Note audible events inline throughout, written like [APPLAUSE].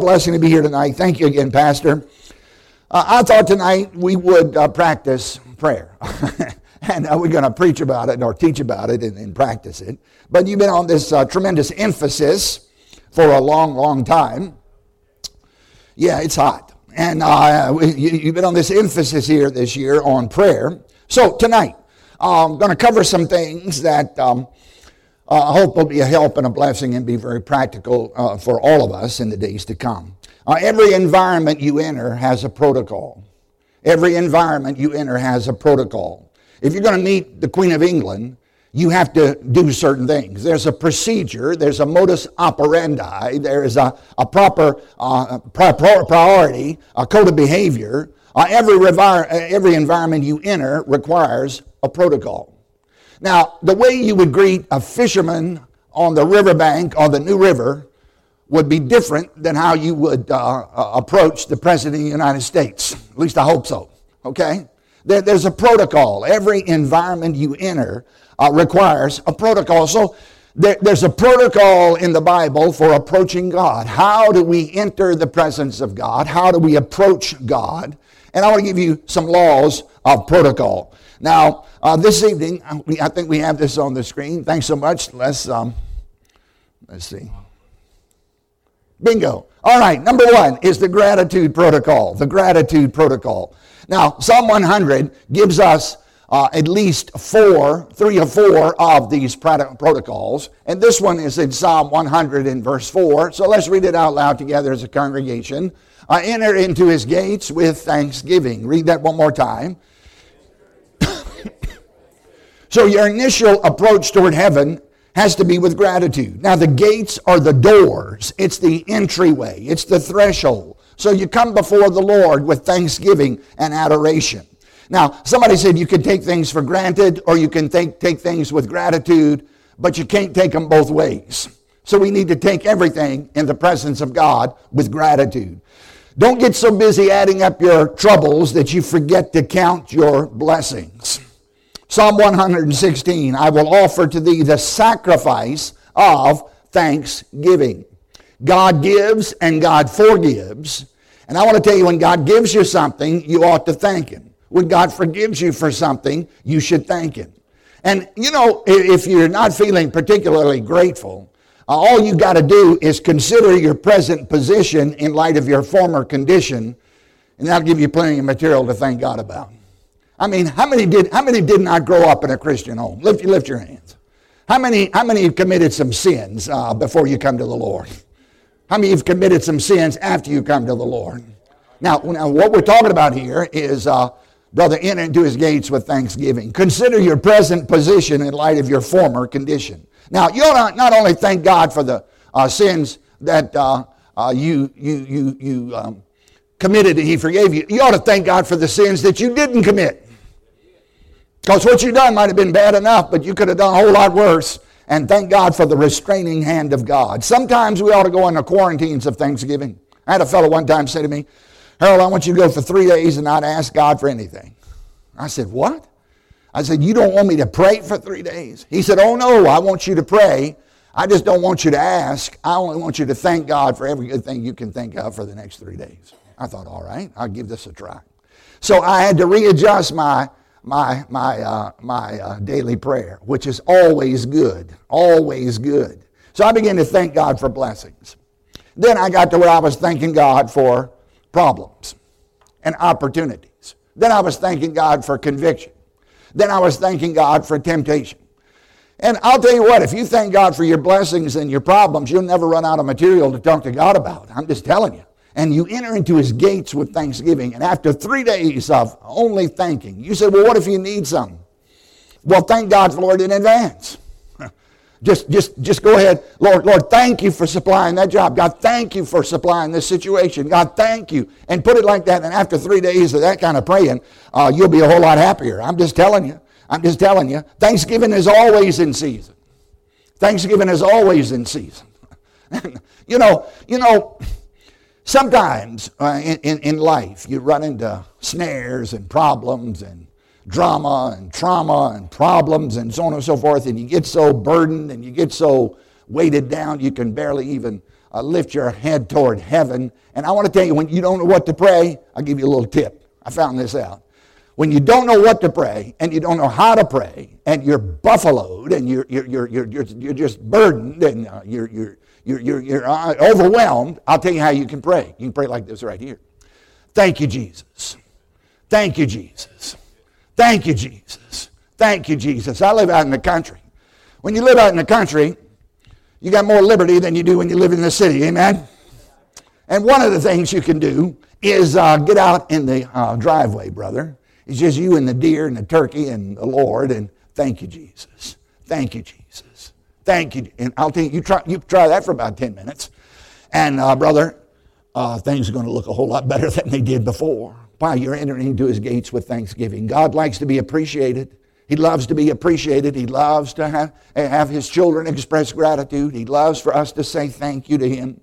blessing to be here tonight. Thank you again, Pastor. Uh, I thought tonight we would uh, practice prayer. [LAUGHS] and uh, we're going to preach about it or teach about it and, and, practice it. But you've been on this uh, tremendous emphasis for a long, long time. Yeah, it's hot. And uh, you, have been on this emphasis here this year on prayer. So tonight, I'm going to cover some things that um, I hope will be a help and a blessing and be very practical uh, for all of us in the days to come. Uh, every environment you enter has a protocol. Every environment you enter has a protocol. If you're going to meet the Queen of England, you have to do certain things. There's a procedure, there's a modus operandi, there's a, a proper uh, priority, a code of behavior. Uh, every, every environment you enter requires a protocol. Now, the way you would greet a fisherman on the riverbank on the New River would be different than how you would uh, uh approach the President of the United States. At least I hope so. Okay? There, there's a protocol. Every environment you enter uh, requires a protocol. So there, there's a protocol in the Bible for approaching God. How do we enter the presence of God? How do we approach God? And I want to give you some laws of protocol. Now, uh, this evening, uh, I think we have this on the screen. Thanks so much. Let's um, let's see. Bingo. All right. Number one is the gratitude protocol. The gratitude protocol. Now, Psalm 100 gives us uh, at least four, three or four of these protocols. And this one is in Psalm 100 in verse 4. So let's read it out loud together as a congregation. I enter into his gates with thanksgiving. Read that one more time. So your initial approach toward heaven has to be with gratitude. Now, the gates are the doors, it's the entryway, it's the threshold. So you come before the Lord with thanksgiving and adoration. Now, somebody said you can take things for granted or you can take, take things with gratitude, but you can't take them both ways. So we need to take everything in the presence of God with gratitude. Don't get so busy adding up your troubles that you forget to count your blessings. Psalm 116 I will offer to thee the sacrifice of thanksgiving. God gives and God forgives. And I want to tell you, when God gives you something, you ought to thank Him. When God forgives you for something, you should thank Him. And you know, if you're not feeling particularly grateful, uh, all you got to do is consider your present position in light of your former condition, and that'll give you plenty of material to thank God about. I mean, how many did how many did not grow up in a Christian home? Lift lift your hands. How many how many have committed some sins uh, before you come to the Lord? How many have committed some sins after you come to the Lord? Now, now what we're talking about here is uh, Brother, enter into his gates with thanksgiving. Consider your present position in light of your former condition. Now, you ought not only thank God for the uh, sins that uh, uh, you, you, you, you um, committed and he forgave you, you ought to thank God for the sins that you didn't commit. Because what you done might have been bad enough, but you could have done a whole lot worse. And thank God for the restraining hand of God. Sometimes we ought to go into quarantines of Thanksgiving. I had a fellow one time say to me, Harold, I want you to go for three days and not ask God for anything. I said, What? I said, You don't want me to pray for three days? He said, Oh, no, I want you to pray. I just don't want you to ask. I only want you to thank God for every good thing you can think of for the next three days. I thought, All right, I'll give this a try. So I had to readjust my, my, my, uh, my uh, daily prayer, which is always good, always good. So I began to thank God for blessings. Then I got to where I was thanking God for problems and opportunities. Then I was thanking God for conviction. Then I was thanking God for temptation. And I'll tell you what, if you thank God for your blessings and your problems, you'll never run out of material to talk to God about. I'm just telling you. And you enter into his gates with thanksgiving. And after three days of only thanking, you say, well, what if you need something? Well, thank God for it in advance. [LAUGHS] Just, just, just go ahead. Lord, Lord, thank you for supplying that job. God, thank you for supplying this situation. God, thank you. And put it like that. And after three days of that kind of praying, uh, you'll be a whole lot happier. I'm just telling you. I'm just telling you. Thanksgiving is always in season. Thanksgiving is always in season. [LAUGHS] you know, you know, sometimes uh, in, in, in life you run into snares and problems and drama and trauma and problems and so on and so forth, and you get so burdened and you get so weighted down you can barely even uh, lift your head toward heaven. And I want to tell you, when you don't know what to pray, I'll give you a little tip. I found this out. When you don't know what to pray and you don't know how to pray and you're buffaloed and you're, you're, you're, you're, you're, you're just burdened and uh, you're, you're, you're, you're, you're uh, overwhelmed, I'll tell you how you can pray. You can pray like this right here. Thank you, Jesus. Thank you, Jesus. Thank you, Jesus. Thank you, Jesus. I live out in the country. When you live out in the country, you got more liberty than you do when you live in the city. Amen? And one of the things you can do is uh, get out in the uh, driveway, brother. It's just you and the deer and the turkey and the Lord, and thank you, Jesus. Thank you, Jesus. Thank you. And I'll tell you, you try, you try that for about 10 minutes. And, uh, brother, uh, things are going to look a whole lot better than they did before. Why? You're entering into his gates with thanksgiving. God likes to be appreciated. He loves to be appreciated. He loves to have, have his children express gratitude. He loves for us to say thank you to him.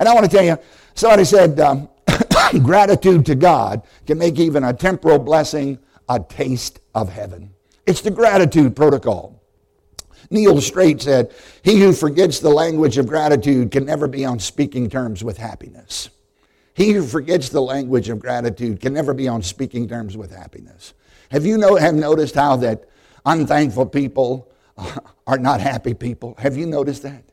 And I want to tell you, somebody said um, [COUGHS] gratitude to God can make even a temporal blessing a taste of heaven. It's the gratitude protocol. Neil Strait said, He who forgets the language of gratitude can never be on speaking terms with happiness. He who forgets the language of gratitude can never be on speaking terms with happiness. Have you know, have noticed how that unthankful people [LAUGHS] are not happy people? Have you noticed that?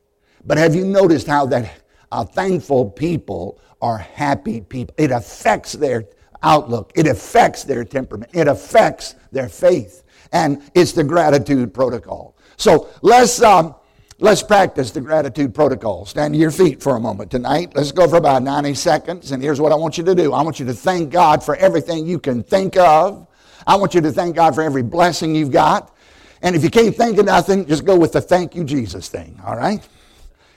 But have you noticed how that uh, thankful people are happy people? It affects their outlook, it affects their temperament, it affects their faith. And it's the gratitude protocol. So let's, um, let's practice the gratitude protocol. Stand to your feet for a moment tonight. Let's go for about 90 seconds. And here's what I want you to do I want you to thank God for everything you can think of. I want you to thank God for every blessing you've got. And if you can't think of nothing, just go with the thank you, Jesus thing, all right?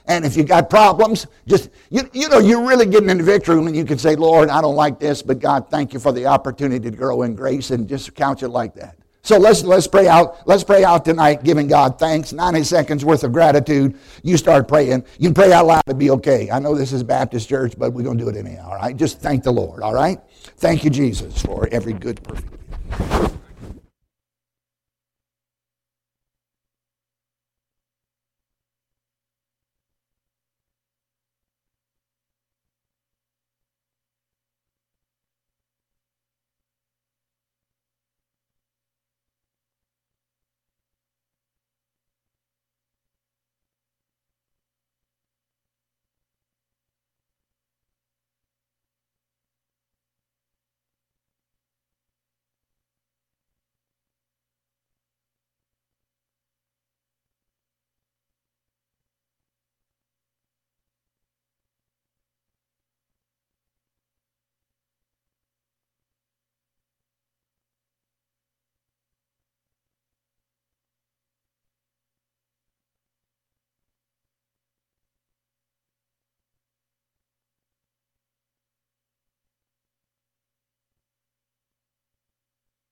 And if you got problems, just, you, you know, you're really getting in the victory and you can say, Lord, I don't like this, but God, thank you for the opportunity to grow in grace and just count it like that. So let's, let's pray out. Let's pray out tonight, giving God thanks. 90 seconds worth of gratitude. You start praying. You can pray out loud. It'd be okay. I know this is Baptist church, but we're to do it anyhow, all right? Just thank the Lord, all right? Thank you, Jesus, for every good, perfect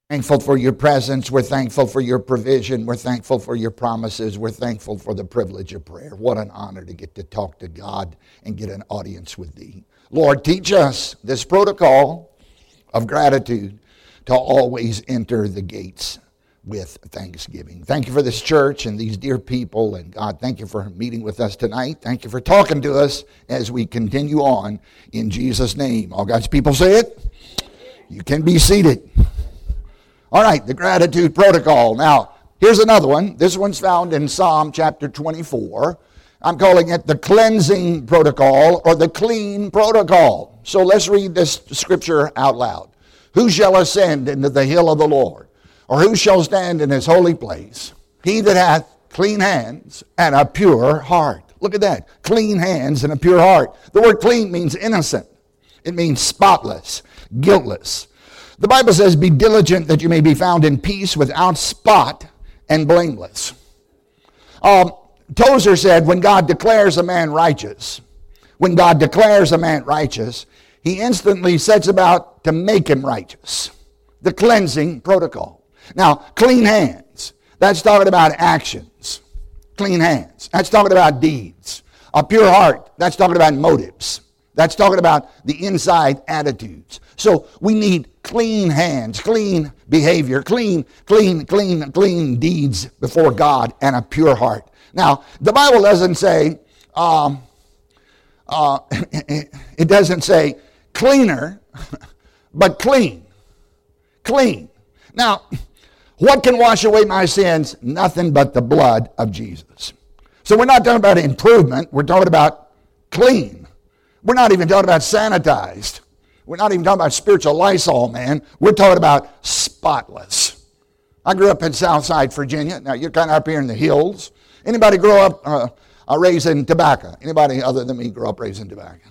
thankful for your presence. We're thankful for your provision. We're thankful for your promises. We're thankful for the privilege of prayer. What an honor to get to talk to God and get an audience with thee. Lord, teach us this protocol of gratitude to always enter the gates with thanksgiving. Thank you for this church and these dear people. And God, thank you for meeting with us tonight. Thank you for talking to us as we continue on in Jesus' name. All God's people say it. You can be seated. All right, the gratitude protocol. Now, here's another one. This one's found in Psalm chapter 24. I'm calling it the cleansing protocol or the clean protocol. So let's read this scripture out loud. Who shall ascend into the hill of the Lord? Or who shall stand in his holy place? He that hath clean hands and a pure heart. Look at that. Clean hands and a pure heart. The word clean means innocent, it means spotless, guiltless. The Bible says, Be diligent that you may be found in peace without spot and blameless. Um, Tozer said, When God declares a man righteous, when God declares a man righteous, he instantly sets about to make him righteous. The cleansing protocol. Now, clean hands, that's talking about actions. Clean hands, that's talking about deeds. A pure heart, that's talking about motives. That's talking about the inside attitudes. So we need clean hands, clean behavior, clean, clean, clean, clean deeds before God and a pure heart. Now, the Bible doesn't say, um, uh, [LAUGHS] it doesn't say cleaner, [LAUGHS] but clean. Clean. Now, what can wash away my sins? Nothing but the blood of Jesus. So we're not talking about improvement, we're talking about clean. We're not even talking about sanitized. We're not even talking about spiritual Lysol, man. We're talking about spotless. I grew up in Southside, Virginia. Now you're kind of up here in the hills. Anybody grow up uh, uh, raising tobacco? Anybody other than me grow up raising tobacco?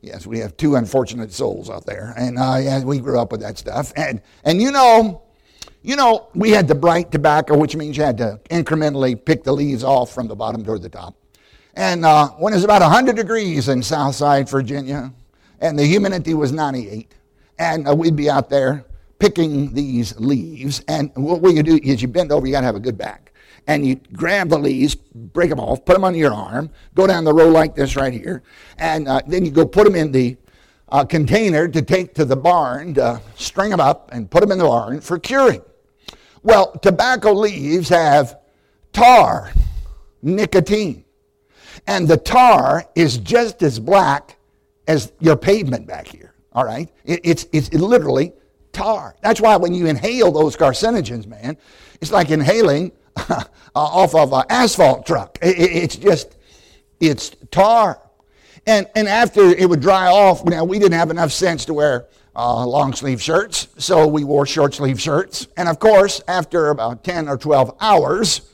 Yes, we have two unfortunate souls out there, and uh, yeah, we grew up with that stuff. And and you know, you know, we had the bright tobacco, which means you had to incrementally pick the leaves off from the bottom toward the top. And uh, when it's about 100 degrees in Southside, Virginia, and the humidity was 98, and uh, we'd be out there picking these leaves. And what you do is you bend over, you got to have a good back. And you grab the leaves, break them off, put them on your arm, go down the row like this right here, and uh, then you go put them in the uh, container to take to the barn to string them up and put them in the barn for curing. Well, tobacco leaves have tar, nicotine. And the tar is just as black as your pavement back here. All right? It, it's, it's literally tar. That's why when you inhale those carcinogens, man, it's like inhaling [LAUGHS] uh, off of an asphalt truck. It, it, it's just, it's tar. And, and after it would dry off, now we didn't have enough sense to wear uh, long sleeve shirts, so we wore short sleeve shirts. And of course, after about 10 or 12 hours,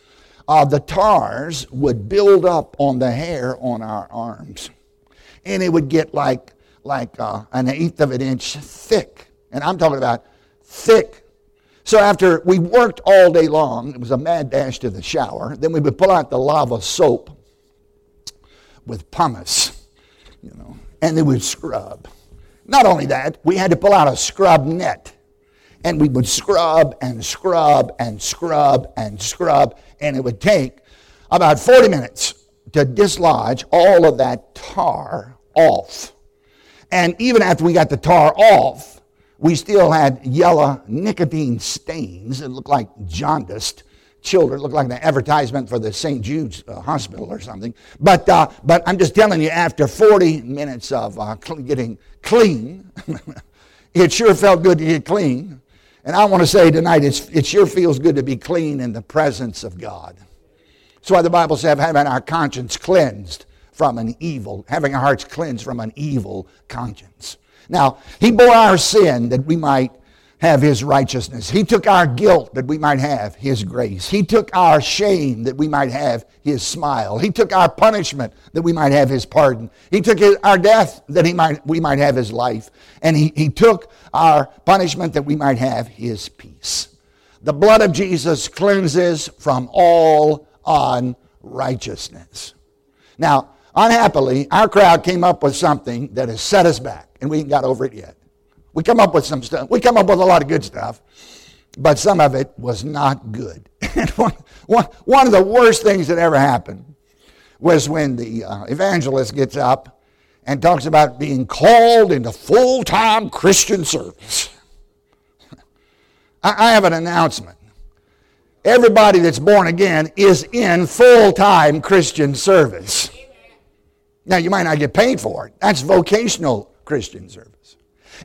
uh, the tars would build up on the hair on our arms. And it would get like, like uh, an eighth of an inch thick. And I'm talking about thick. So after we worked all day long, it was a mad dash to the shower. Then we would pull out the lava soap with pumice, you know, and then we'd scrub. Not only that, we had to pull out a scrub net. And we would scrub and scrub and scrub and scrub, and it would take about 40 minutes to dislodge all of that tar off. And even after we got the tar off, we still had yellow nicotine stains. that looked like jaundiced children. It looked like an advertisement for the St. Jude's uh, Hospital or something. But, uh, but I'm just telling you, after 40 minutes of uh, cl- getting clean, [LAUGHS] it sure felt good to get clean. And I want to say tonight, it's it sure feels good to be clean in the presence of God. That's why the Bible says having our conscience cleansed from an evil, having our hearts cleansed from an evil conscience. Now, He bore our sin that we might have his righteousness. He took our guilt that we might have his grace. He took our shame that we might have his smile. He took our punishment that we might have his pardon. He took our death that he might, we might have his life. And he, he took our punishment that we might have his peace. The blood of Jesus cleanses from all unrighteousness. Now, unhappily, our crowd came up with something that has set us back, and we ain't got over it yet. We come up with some stuff. We come up with a lot of good stuff, but some of it was not good. [LAUGHS] one, one, one of the worst things that ever happened was when the uh, evangelist gets up and talks about being called into full time Christian service. I, I have an announcement. Everybody that's born again is in full time Christian service. Now, you might not get paid for it. That's vocational Christian service.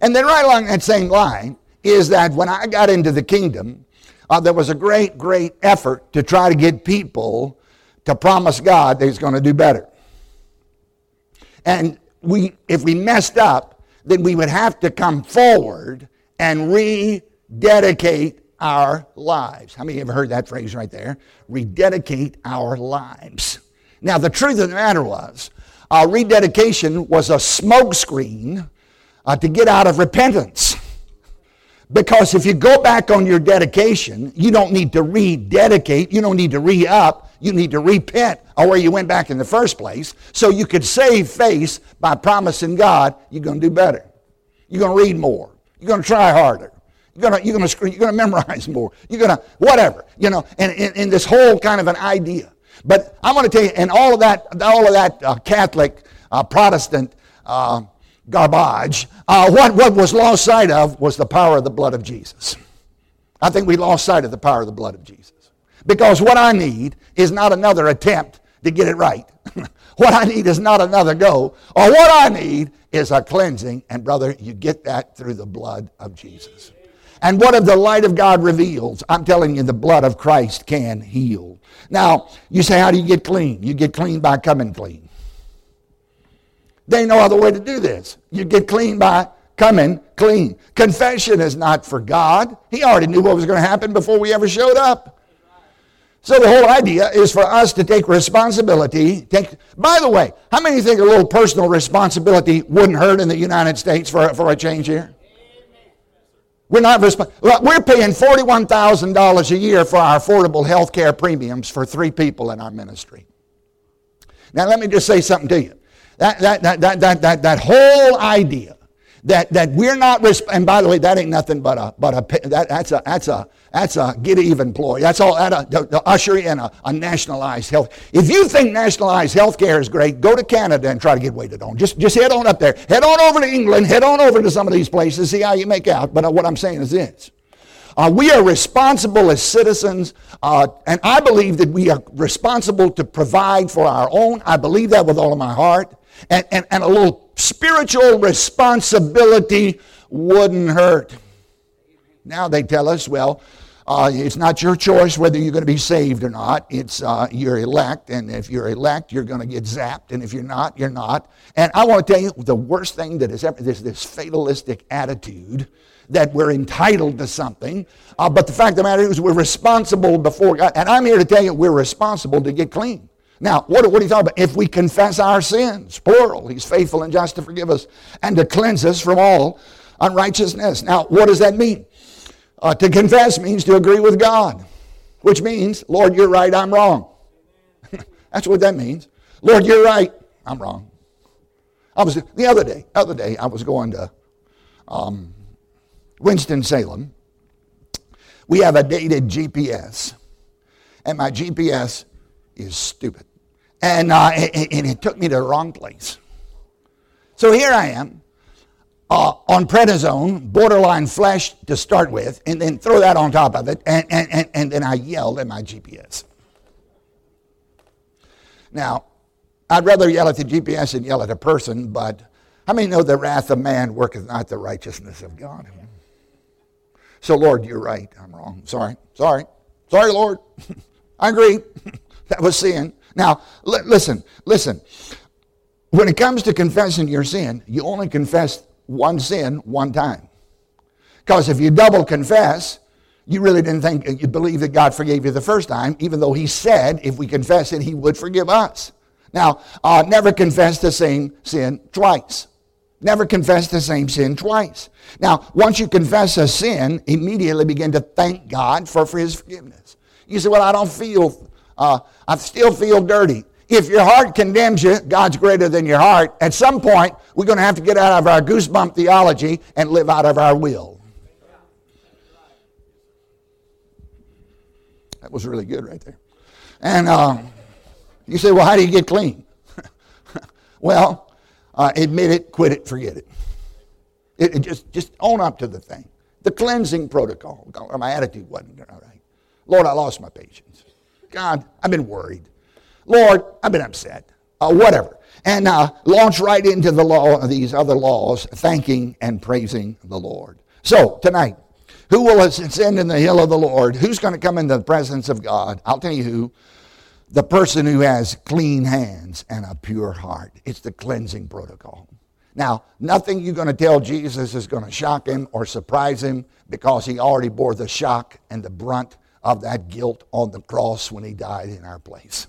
And then right along that same line is that when I got into the kingdom, uh, there was a great, great effort to try to get people to promise God that He's going to do better. And we, if we messed up, then we would have to come forward and rededicate our lives. How many of you ever heard that phrase right there? Rededicate our lives. Now, the truth of the matter was, uh, rededication was a smokescreen uh, to get out of repentance. Because if you go back on your dedication, you don't need to rededicate, you don't need to re up, you need to repent or where you went back in the first place. So you could save face by promising God you're going to do better. You're going to read more. You're going to try harder. You're going to, you're going to, you're going [LAUGHS] to memorize more. You're going to, whatever, you know, and in this whole kind of an idea. But I'm going to tell you, and all of that, all of that uh, Catholic, uh, Protestant, uh, garbage. Uh, what, what was lost sight of was the power of the blood of Jesus. I think we lost sight of the power of the blood of Jesus. Because what I need is not another attempt to get it right. [LAUGHS] What I need is not another go. Or what I need is a cleansing. And brother, you get that through the blood of Jesus. And what if the light of God reveals? I'm telling you, the blood of Christ can heal. Now, you say, how do you get clean? You get clean by coming clean. Ain't no other way to do this. You get clean by coming clean. Confession is not for God. He already knew what was going to happen before we ever showed up. So the whole idea is for us to take responsibility. Take, by the way, how many think a little personal responsibility wouldn't hurt in the United States for, for a change here? We're not resp- we're paying $41,000 a year for our affordable health care premiums for three people in our ministry. Now let me just say something to you. That, that, that, that, that, that, that whole idea that, that we're not, resp- and by the way, that ain't nothing but a, but a, that, that's a, that's a, that's a get even ploy. That's all, that to usher in a, a nationalized health. If you think nationalized health care is great, go to Canada and try to get waited on. Just, just head on up there. Head on over to England. Head on over to some of these places. See how you make out. But uh, what I'm saying is this. Uh, we are responsible as citizens, uh, and I believe that we are responsible to provide for our own. I believe that with all of my heart. And, and, and a little spiritual responsibility wouldn't hurt. Now they tell us, well, uh, it's not your choice whether you're going to be saved or not. It's uh, you're elect, and if you're elect, you're going to get zapped, and if you're not, you're not. And I want to tell you, the worst thing that is ever this this fatalistic attitude that we're entitled to something. Uh, but the fact of the matter is, we're responsible before God, and I'm here to tell you, we're responsible to get clean. Now, what, what are you talking about? If we confess our sins, plural, He's faithful and just to forgive us and to cleanse us from all unrighteousness. Now, what does that mean? Uh, to confess means to agree with God, which means, Lord, you're right, I'm wrong. [LAUGHS] That's what that means. Lord, you're right, I'm wrong. I was the other day. Other day, I was going to um, Winston Salem. We have a dated GPS, and my GPS is stupid, and uh, and it took me to the wrong place. So here I am uh, on prednisone, borderline flesh to start with, and then throw that on top of it, and, and, and, and then I yelled at my GPS. Now, I'd rather yell at the GPS than yell at a person, but how many know the wrath of man worketh not the righteousness of God? So, Lord, you're right. I'm wrong. Sorry. Sorry. Sorry, Lord. [LAUGHS] I agree. [LAUGHS] that was sin. Now, li- listen, listen. When it comes to confessing your sin, you only confess one sin one time. Because if you double confess, you really didn't think, you believe that God forgave you the first time, even though He said if we confess it, He would forgive us. Now, uh, never confess the same sin twice. Never confess the same sin twice. Now, once you confess a sin, immediately begin to thank God for, for His forgiveness. You say, Well, I don't feel, uh, I still feel dirty. If your heart condemns you, God's greater than your heart. At some point, we're going to have to get out of our goosebump theology and live out of our will. That was really good right there. And um, you say, well, how do you get clean? [LAUGHS] well, uh, admit it, quit it, forget it. it. It, just, just own up to the thing. The cleansing protocol. My attitude wasn't all right. Lord, I lost my patience. God, I've been worried. Lord, I've been upset. Uh, whatever. And uh, launch right into the law of these other laws, thanking and praising the Lord. So, tonight, who will ascend in the hill of the Lord? Who's going to come into the presence of God? I'll tell you who. The person who has clean hands and a pure heart. It's the cleansing protocol. Now, nothing you're going to tell Jesus is going to shock him or surprise him because he already bore the shock and the brunt of that guilt on the cross when he died in our place.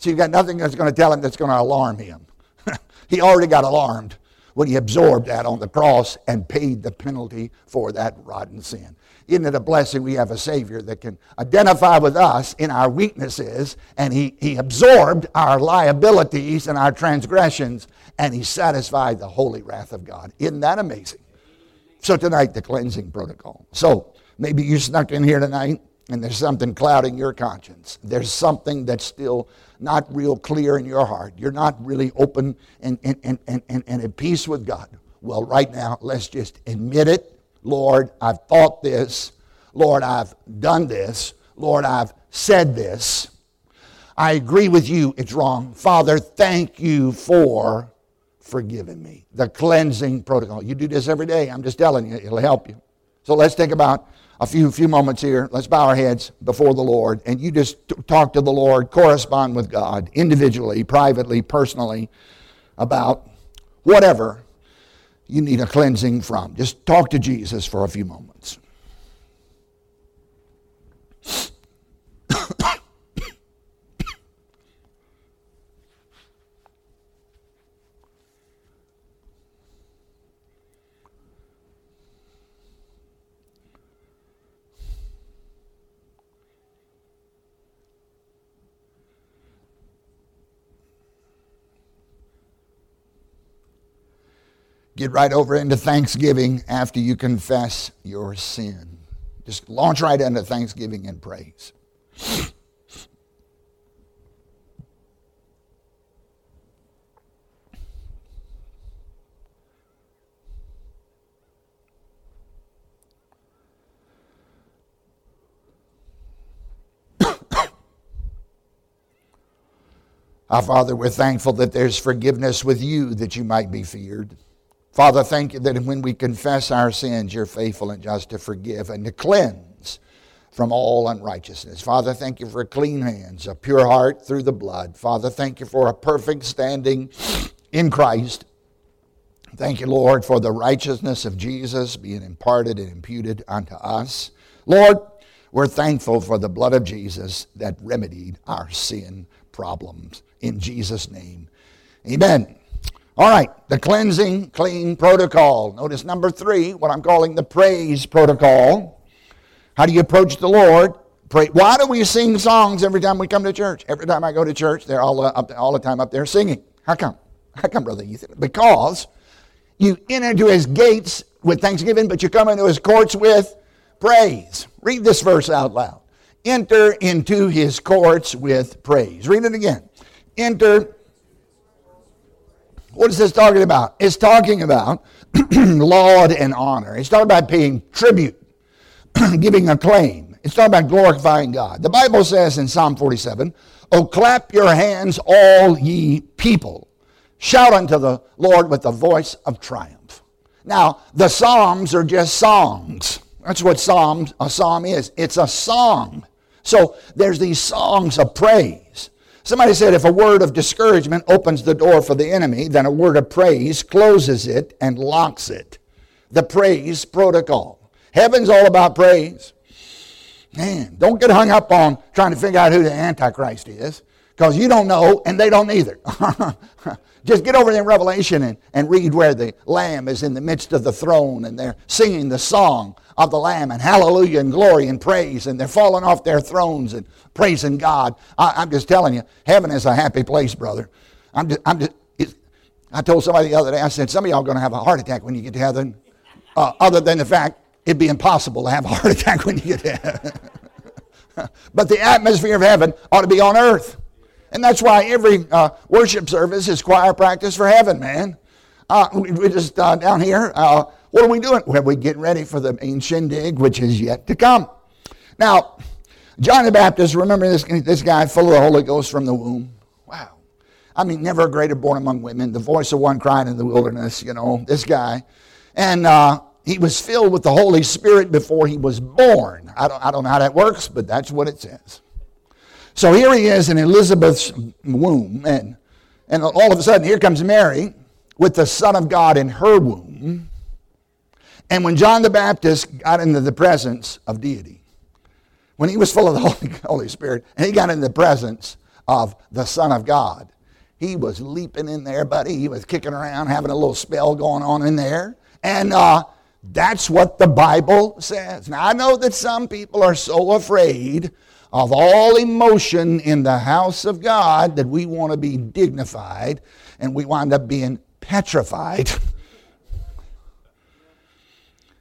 So you've got nothing that's going to tell him that's going to alarm him. [LAUGHS] he already got alarmed when he absorbed that on the cross and paid the penalty for that rotten sin. Isn't it a blessing we have a Savior that can identify with us in our weaknesses and he, he absorbed our liabilities and our transgressions and he satisfied the holy wrath of God? Isn't that amazing? So tonight, the cleansing protocol. So maybe you snuck in here tonight and there's something clouding your conscience. There's something that's still not real clear in your heart. You're not really open and, and, and, and, and at peace with God. Well, right now, let's just admit it. Lord, I've thought this. Lord, I've done this. Lord, I've said this. I agree with you, it's wrong. Father, thank you for forgiving me. The cleansing protocol. You do this every day. I'm just telling you, it'll help you. So let's think about a few, few moments here. Let's bow our heads before the Lord and you just talk to the Lord, correspond with God individually, privately, personally about whatever you need a cleansing from. Just talk to Jesus for a few moments. Get right over into thanksgiving after you confess your sin. Just launch right into thanksgiving and praise. [COUGHS] Our Father, we're thankful that there's forgiveness with you that you might be feared. Father, thank you that when we confess our sins, you're faithful and just to forgive and to cleanse from all unrighteousness. Father, thank you for clean hands, a pure heart through the blood. Father, thank you for a perfect standing in Christ. Thank you, Lord, for the righteousness of Jesus being imparted and imputed unto us. Lord, we're thankful for the blood of Jesus that remedied our sin problems. In Jesus' name, amen. All right, the cleansing, clean protocol. Notice number three, what I'm calling the praise protocol. How do you approach the Lord? Pray. Why do we sing songs every time we come to church? Every time I go to church, they're all, uh, up, all the time up there singing. How come? How come, Brother Ethan? Because you enter into his gates with thanksgiving, but you come into his courts with praise. Read this verse out loud. Enter into his courts with praise. Read it again. Enter what is this talking about? It's talking about [CLEARS THROAT] laud and honor. It's talking about paying tribute, [CLEARS THROAT] giving a claim. It's talking about glorifying God. The Bible says in Psalm 47, Oh, clap your hands, all ye people. Shout unto the Lord with the voice of triumph. Now, the Psalms are just songs. That's what Psalms, a psalm is. It's a song. So there's these songs of praise. Somebody said if a word of discouragement opens the door for the enemy, then a word of praise closes it and locks it. The praise protocol. Heaven's all about praise. Man, don't get hung up on trying to figure out who the Antichrist is because you don't know and they don't either. [LAUGHS] Just get over in Revelation and, and read where the Lamb is in the midst of the throne and they're singing the song of the Lamb and hallelujah and glory and praise and they're falling off their thrones and praising God. I, am just telling you, heaven is a happy place, brother. I'm just, I'm just, I told somebody the other day, I said, some of y'all are going to have a heart attack when you get to heaven, uh, other than the fact it'd be impossible to have a [LAUGHS] heart attack when you get to heaven. [LAUGHS] but the atmosphere of heaven ought to be on earth. And that's why every uh, worship service is choir practice for heaven, man. Uh, we, we, just uh, down here, uh, what are we doing? Well, we're getting ready for the main shindig, which is yet to come. Now, John the Baptist, remember this, this guy full of the Holy Ghost from the womb? Wow. I mean, never a greater born among women, the voice of one crying in the wilderness, you know, this guy. And uh, he was filled with the Holy Spirit before he was born. I don't, I don't know how that works, but that's what it says. So here he is in Elizabeth's womb, and, and all of a sudden, here comes Mary with the Son of God in her womb. And when John the Baptist got into the presence of deity, when he was full of the [LAUGHS] Holy, Holy Spirit, and he got in the presence of the Son of God, he was leaping in there, buddy. He was kicking around, having a little spell going on in there. And uh, that's what the Bible says. Now, I know that some people are so afraid of all emotion in the house of God that we want to be dignified and we wind up being petrified. [LAUGHS]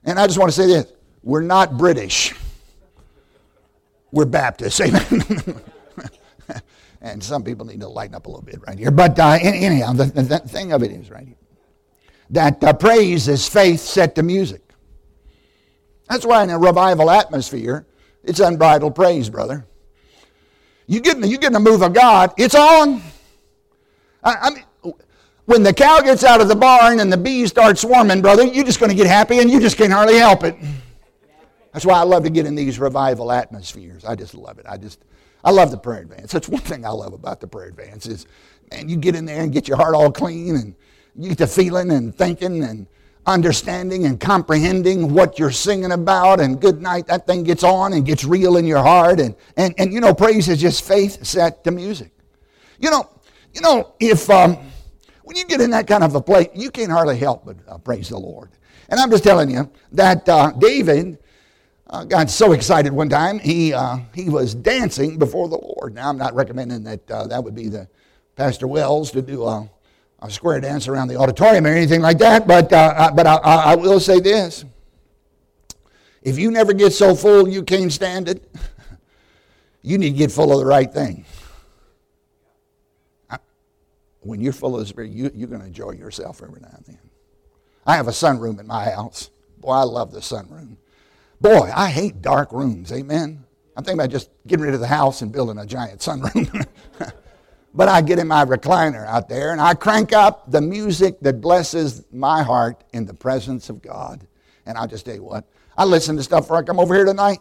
and I just want to say this we're not British, we're Baptists. [LAUGHS] Amen. and some people need to lighten up a little bit right here. But uh, anyhow, the, the, thing of it is right here that uh, praise is faith set to music. That's why in a revival atmosphere, it's unbridled praise, brother. You get, you get in move of God, it's on. I, I mean, when the cow gets out of the barn and the bees start swarming, brother, you're just going to get happy and you just can't hardly help it. That's why I love to get in these revival atmospheres. I just love it. I just, I love the prayer advance. That's one thing I love about the prayer advance is, man, you get in there and get your heart all clean and you get to feeling and thinking and understanding and comprehending what you're singing about and good night that thing gets on and gets real in your heart and and, and you know praise is just faith set to music you know you know if um, when you get in that kind of a place you can't hardly help but uh, praise the lord and i'm just telling you that uh, david uh, got so excited one time he uh, he was dancing before the lord now i'm not recommending that uh, that would be the pastor wells to do a a square dance around the auditorium or anything like that, but, uh, but I, I, will say this. If you never get so full you can't stand it, [LAUGHS] you need to get full of the right thing. When you're full of the Spirit, you, you're going to enjoy yourself every now and then. I have a sunroom in my house. Boy, I love the sunroom. Boy, I hate dark rooms. Amen. I'm thinking about just getting rid of the house and building a giant sunroom. [LAUGHS] But I get in my recliner out there and I crank up the music that blesses my heart in the presence of God. And I'll just tell you what, I listen to stuff before I come over here tonight.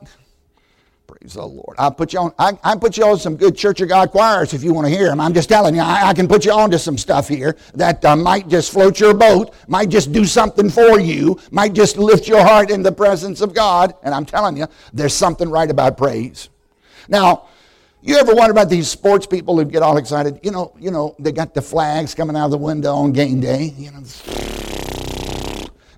Praise the Lord. I put you on. I, I put you on some good Church of God choirs if you want to hear them. I'm just telling you, I, I can put you on to some stuff here that uh, might just float your boat, might just do something for you, might just lift your heart in the presence of God. And I'm telling you, there's something right about praise. Now, you ever wonder about these sports people who get all excited? You know, you know, they got the flags coming out of the window on game day. You know,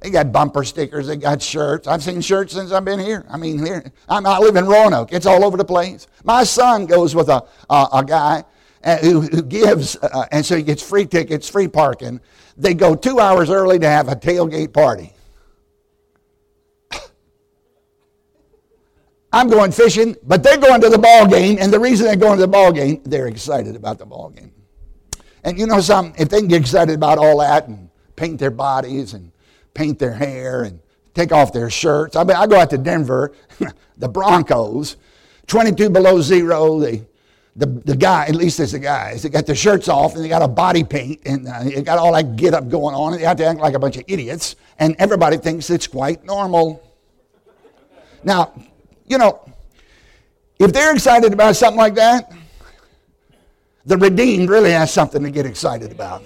they got bumper stickers. They got shirts. I've seen shirts since I've been here. I mean, here I'm, I live in Roanoke. It's all over the place. My son goes with a a, a guy uh, who, who gives, uh, and so he gets free tickets, free parking. They go two hours early to have a tailgate party. [LAUGHS] I'm going fishing, but they're going to the ball game, and the reason they're going to the ball game, they're excited about the ball game. And you know something? If they can get excited about all that and paint their bodies and paint their hair and take off their shirts. I mean, I go out to Denver, [LAUGHS] the Broncos, 22 below zero. The, the guy, at least it's the guys, they got their shirts off and they got a body paint and uh, they got all that get up going on and they have to act like a bunch of idiots. And everybody thinks it's quite normal. Now, you know, if they're excited about something like that, the redeemed really has something to get excited about.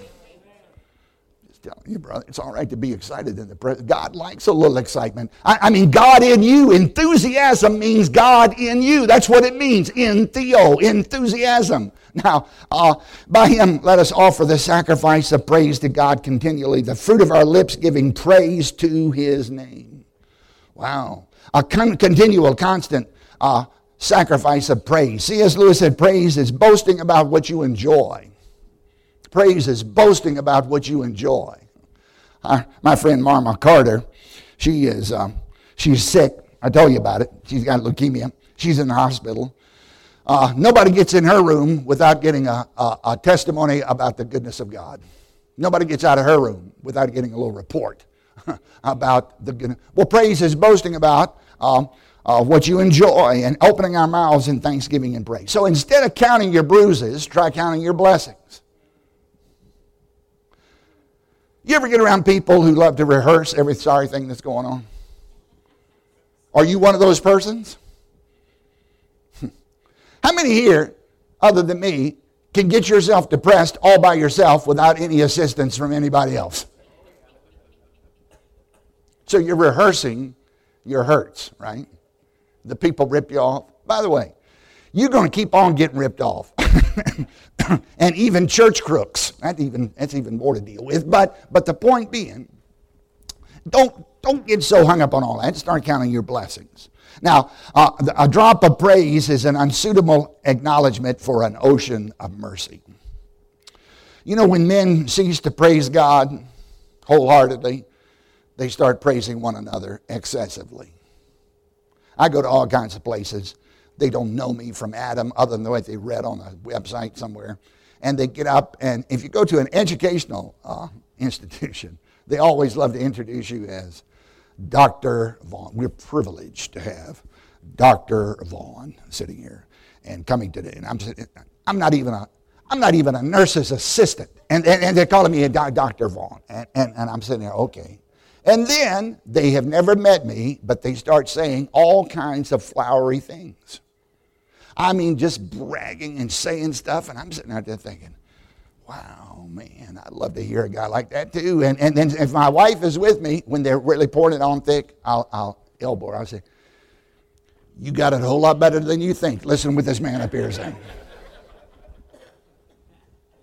Telling you, brother, it's all right to be excited in the presence. God likes a little excitement. I, I, mean, God in you. Enthusiasm means God in you. That's what it means. In Theo, enthusiasm. Now, uh, by Him, let us offer the sacrifice of praise to God continually, the fruit of our lips giving praise to His name. Wow a con- continual, constant uh, sacrifice of praise. C.S. Lewis said, Praise is boasting about what you enjoy. Praise is boasting about what you enjoy. Uh, my friend Marma Carter, she is um, she's sick. I told you about it. She's got leukemia. She's in the hospital. Uh, nobody gets in her room without getting a, a, a testimony about the goodness of God. Nobody gets out of her room without getting a little report [LAUGHS] about the goodness. Well, praise is boasting about um, uh, what you enjoy and opening our mouths in thanksgiving and praise. So instead of counting your bruises, try counting your blessings. You ever get around people who love to rehearse every sorry thing that's going on? Are you one of those persons? [LAUGHS] How many here, other than me, can get yourself depressed all by yourself without any assistance from anybody else? So you're rehearsing your hurts, right? The people rip you off. By the way, you're going to keep on getting ripped off. [COUGHS] and even church crooks. That's even, that's even more to deal with. But, but the point being, don't, don't get so hung up on all that. Start counting your blessings. Now, uh, a drop of praise is an unsuitable acknowledgement for an ocean of mercy. You know, when men cease to praise God wholeheartedly, they start praising one another excessively. I go to all kinds of places. They don't know me from Adam other than the way they read on a website somewhere. And they get up, and if you go to an educational uh, institution, they always love to introduce you as Dr. Vaughn. We're privileged to have Dr. Vaughn sitting here. and coming today. And I'm, I'm not even a, I'm not even a nurse's assistant. And, and, and they're calling me a Dr. Vaughn. And, and, and I'm sitting there, okay. And then they have never met me, but they start saying all kinds of flowery things. I mean, just bragging and saying stuff. And I'm sitting out there thinking, wow, man, I'd love to hear a guy like that too. And, and then if my wife is with me, when they're really pouring it on thick, I'll, I'll elbow her. I'll say, you got it a whole lot better than you think. Listen with this man up here saying.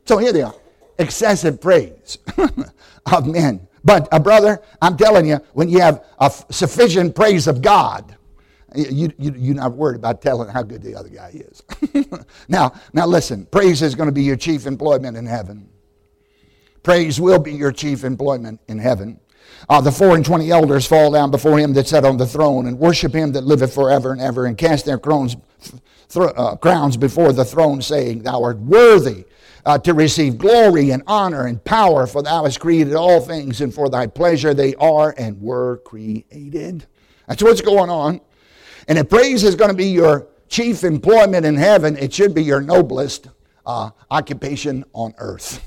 So here they are excessive praise [LAUGHS] of men. But, uh, brother, I'm telling you, when you have a f- sufficient praise of God, you, you, you're not worried about telling how good the other guy is. [LAUGHS] now, now, listen praise is going to be your chief employment in heaven. Praise will be your chief employment in heaven. Uh, the four and twenty elders fall down before him that sat on the throne and worship him that liveth forever and ever and cast their crowns, th- uh, crowns before the throne, saying, Thou art worthy uh, to receive glory and honor and power, for thou hast created all things, and for thy pleasure they are and were created. That's what's going on. And if praise is going to be your chief employment in heaven, it should be your noblest uh, occupation on earth.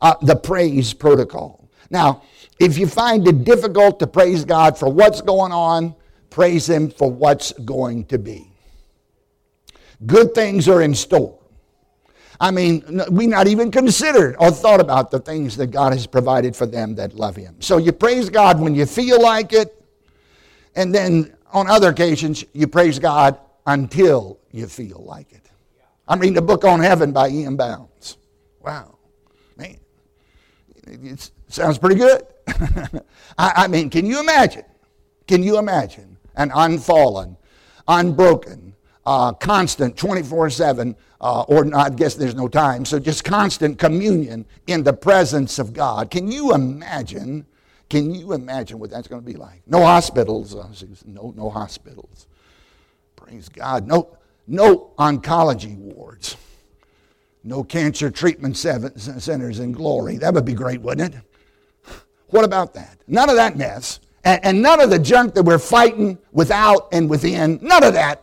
Uh, the praise protocol. Now, if you find it difficult to praise God for what's going on, praise Him for what's going to be. Good things are in store. I mean, we not even considered or thought about the things that God has provided for them that love Him. So you praise God when you feel like it, and then on other occasions, you praise God until you feel like it. I'm reading a book on heaven by E.M. Bounds. Wow, man, it sounds pretty good. [LAUGHS] I, I mean, can you imagine? Can you imagine an unfallen, unbroken, uh, constant 24 7, uh, or I guess there's no time, so just constant communion in the presence of God. Can you imagine? Can you imagine what that's going to be like? No hospitals. No, no hospitals. Praise God. No, no oncology wards. No cancer treatment centers in glory. That would be great, wouldn't it? What about that? None of that mess. And, and none of the junk that we're fighting without and within. None of that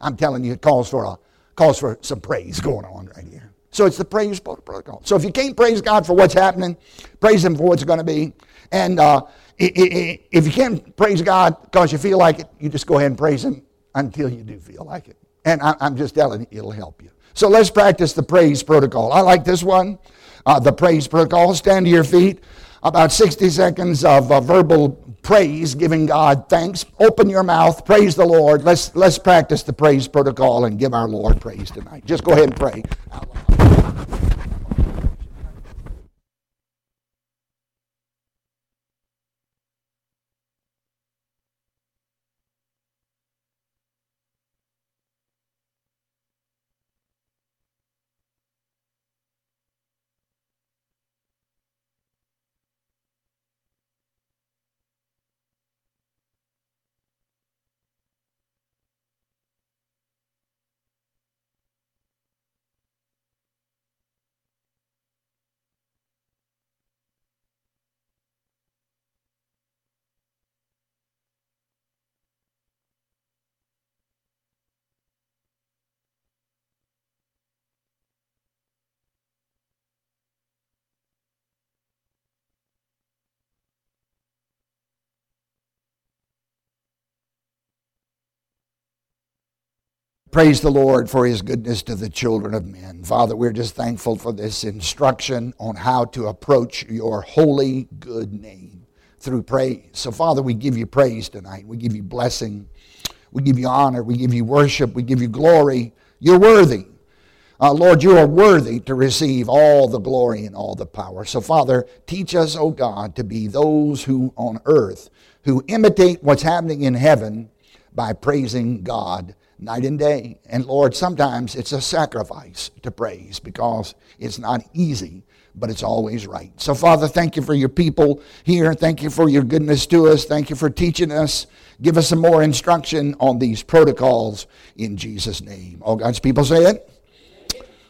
I'm telling you, it calls for, a, calls for some praise going on right here. So it's the praise protocol. So if you can't praise God for what's happening, praise Him for what's going to be. And uh, if you can't praise God because you feel like it, you just go ahead and praise Him until you do feel like it. And I'm just telling you, it'll help you. So let's practice the praise protocol. I like this one, uh, the praise protocol. Stand to your feet about 60 seconds of uh, verbal praise, giving God thanks. Open your mouth, praise the Lord. Let's, let's practice the praise protocol and give our Lord praise tonight. Just go ahead and pray. Praise the Lord for his goodness to the children of men. Father, we're just thankful for this instruction on how to approach your holy good name through praise. So, Father, we give you praise tonight. We give you blessing. We give you honor. We give you worship. We give you glory. You're worthy. Uh, Lord, you are worthy to receive all the glory and all the power. So, Father, teach us, O oh God, to be those who on earth who imitate what's happening in heaven by praising God night and day. And Lord, sometimes it's a sacrifice to praise because it's not easy, but it's always right. So, Father, thank you for your people here. Thank you for your goodness to us. Thank you for teaching us. Give us some more instruction on these protocols in Jesus' name. All God's people say it.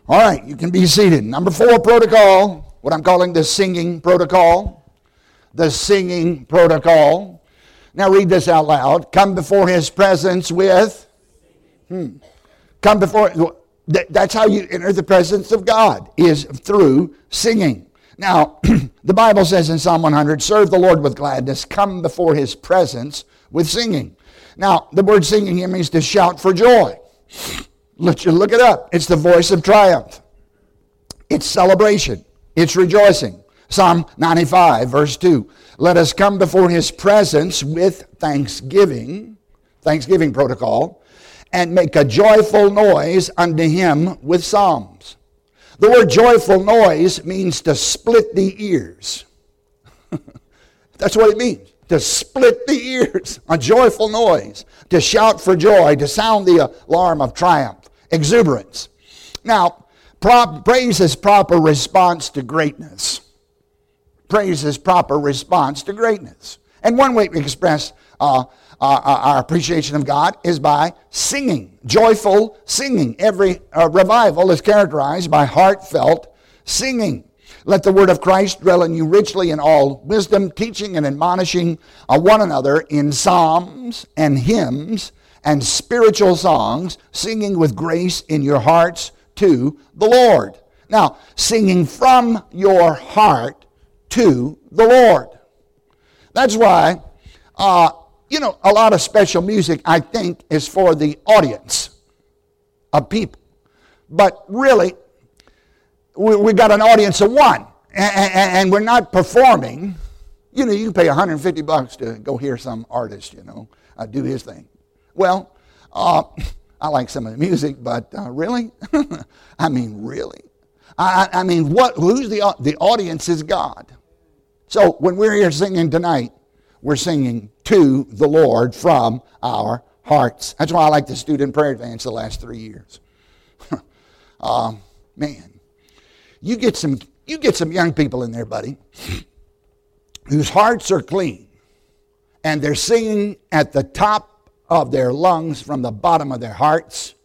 All right, you can be seated. Number four protocol, what I'm calling the singing protocol. The singing protocol. Now read this out loud. Come before his presence with Hmm. Come before, that's how you enter the presence of God, is through singing. Now, [CLEARS THROAT] the Bible says in Psalm 100, serve the Lord with gladness, come before his presence with singing. Now, the word singing here means to shout for joy. [SNIFFS] Let you look it up. It's the voice of triumph. It's celebration. It's rejoicing. Psalm 95, verse 2. Let us come before his presence with thanksgiving, thanksgiving protocol, and make a joyful noise unto him with psalms. The word joyful noise means to split the ears. [LAUGHS] That's what it means. To split the ears. [LAUGHS] A joyful noise. To shout for joy. To sound the alarm of triumph. Exuberance. Now, praise is proper response to greatness. Praise is proper response to greatness. And one way we express uh, uh, uh, our appreciation of God is by singing, joyful singing. Every uh, revival is characterized by heartfelt singing. Let the word of Christ dwell in you richly in all wisdom, teaching and admonishing uh, one another in psalms and hymns and spiritual songs, singing with grace in your hearts to the Lord. Now, singing from your heart to the Lord. That's why uh, you know, a lot of special music, I think, is for the audience of people. But really, we, we got an audience of one, and, and, we're not performing. You know, you can pay 150 bucks to go hear some artist, you know, uh, do his thing. Well, uh, [LAUGHS] I like some of the music, but uh, really? [LAUGHS] I mean, really? I, I mean, what? Who's the the audience? Is God. So when we're here singing tonight, we're singing to the Lord from our hearts. That's why I like the student prayer advance the last three years. um, [LAUGHS] man, you get some you get some young people in there, buddy, whose hearts are clean, and they're singing at the top of their lungs from the bottom of their hearts.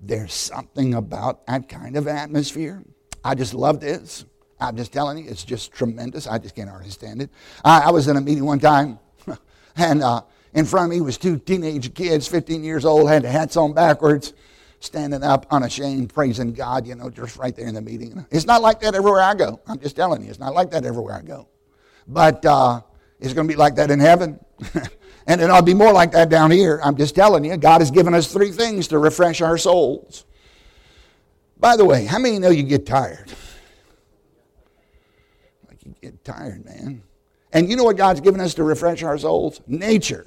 There's something about that kind of atmosphere. I just love this. I'm just telling you, it's just tremendous. I just can't understand it. I, I was in a meeting one time, [LAUGHS] and uh, in front of me was two teenage kids, 15 years old, had their hats on backwards, standing up unashamed, praising God, you know, just right there in the meeting. It's not like that everywhere I go. I'm just telling you, it's not like that everywhere I go. But uh, it's going to be like that in heaven. [LAUGHS] and it'll be more like that down here. I'm just telling you, God has given us three things to refresh our souls. By the way, how many know you get tired? Get tired, man. And you know what God's given us to refresh our souls? Nature.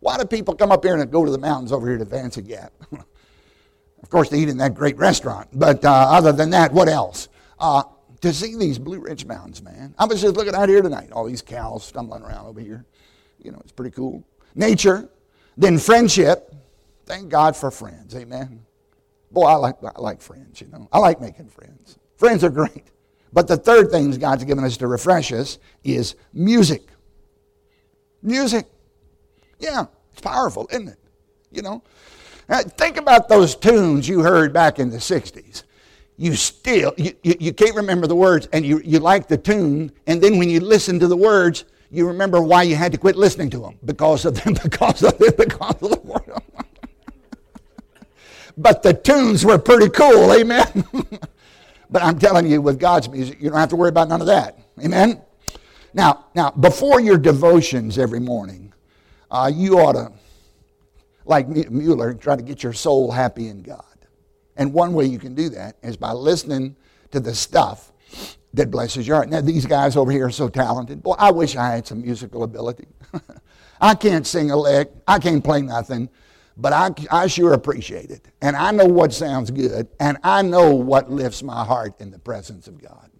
Why do people come up here and go to the mountains over here to Vance Gap? [LAUGHS] of course, they eat in that great restaurant. But uh, other than that, what else? Uh, to see these Blue Ridge Mountains, man. I was just looking out here tonight, all these cows stumbling around over here. You know, it's pretty cool. Nature, then friendship. Thank God for friends, amen. Boy, I like, I like friends, you know. I like making friends. Friends are great. But the third thing God's given us to refresh us is music. Music. Yeah, it's powerful, isn't it? You know? Now, think about those tunes you heard back in the 60s. You still, you, you, you can't remember the words, and you, you like the tune, and then when you listen to the words, you remember why you had to quit listening to them because of them, [LAUGHS] because of them, because of the word. [LAUGHS] but the tunes were pretty cool, amen. [LAUGHS] But I'm telling you, with God's music, you don't have to worry about none of that. Amen? Now, now before your devotions every morning, uh, you ought to, like Mueller, try to get your soul happy in God. And one way you can do that is by listening to the stuff that blesses your heart. Now, these guys over here are so talented. Boy, I wish I had some musical ability. [LAUGHS] I can't sing a lick. I can't play nothing but I, I sure appreciate it. And I know what sounds good, and I know what lifts my heart in the presence of God.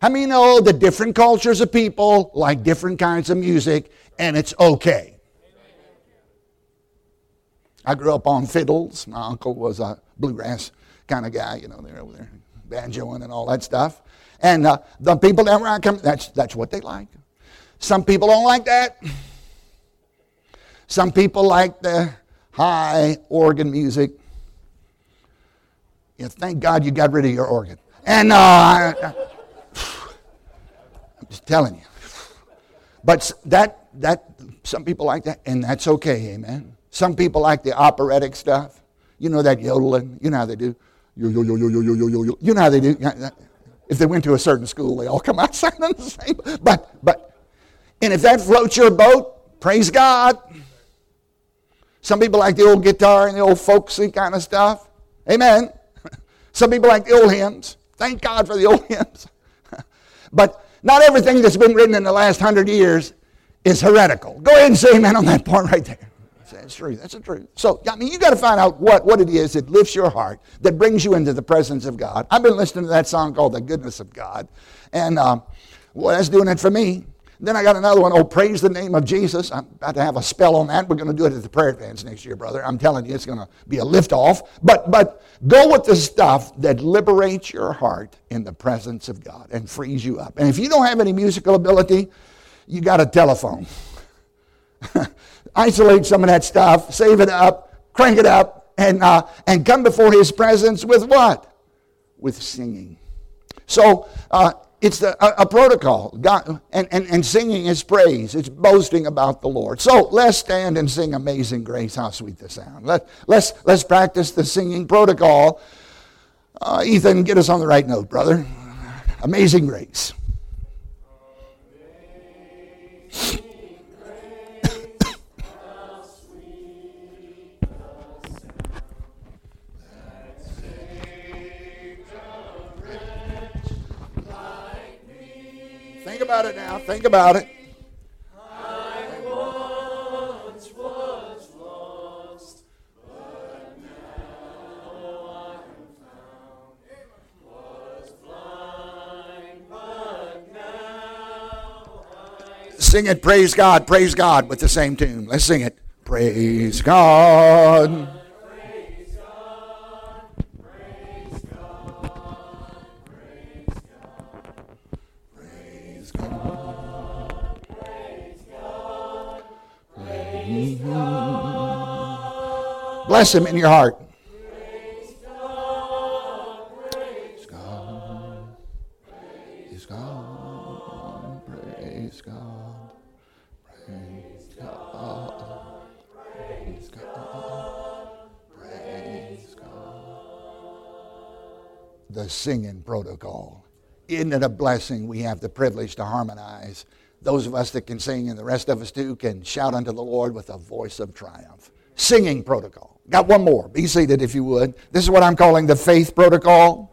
How many know that different cultures of people like different kinds of music, and it's okay? I grew up on fiddles. My uncle was a bluegrass kind of guy, you know, they're over there banjoing and all that stuff. And uh, the people that where I come, that's, that's what they like. Some people don't like that. Some people like the high organ music. Yeah, thank God you got rid of your organ. And uh, I, am just telling you. But that, that, some people like that, and that's okay, amen. Some people like the operatic stuff. You know that yodeling? You know how they do? Yo, yo, yo, yo, yo, yo, yo, yo. You know how they do? If they went to a certain school, they all come out [LAUGHS] sounding the same. But, but, and if that floats your boat, praise God. Some people like the old guitar and the old folksy kind of stuff. Amen. [LAUGHS] Some people like the old hymns. Thank God for the old [LAUGHS] hymns. [LAUGHS] but not everything that's been written in the last hundred years is heretical. Go ahead and say amen on that part right there. That's true. That's the truth. So, I mean, you got to find out what, what it is that lifts your heart, that brings you into the presence of God. I've been listening to that song called The Goodness of God. And, um, well, that's doing it for me. Then I got another one, oh, praise the name of Jesus. I'm about to have a spell on that. We're going to do it at the prayer advance next year, brother. I'm telling you, it's going to be a lift off. But, but go with the stuff that liberates your heart in the presence of God and frees you up. And if you don't have any musical ability, you got a telephone. [LAUGHS] Isolate some of that stuff, save it up, crank it up, and, uh, and come before His presence with what? With singing. So uh, it's a, a, protocol. God, and, and, and singing is praise. It's boasting about the Lord. So let's stand and sing Amazing Grace. How sweet the sound. Let, let's, let's practice the singing protocol. Uh, Ethan, get us on the right note, brother. Amazing Grace. Think about it now. Think about it. Sing it, praise God, praise God with the same tune. Let's sing it. Praise God. Bless him in your heart. Praise God. Praise God. Praise God. Praise God. Praise God. Praise God. The singing protocol. Isn't it a blessing we have the privilege to harmonize? Those of us that can sing and the rest of us too can shout unto the Lord with a voice of triumph. Singing protocol. Got one more. Be seated if you would. This is what I'm calling the faith protocol.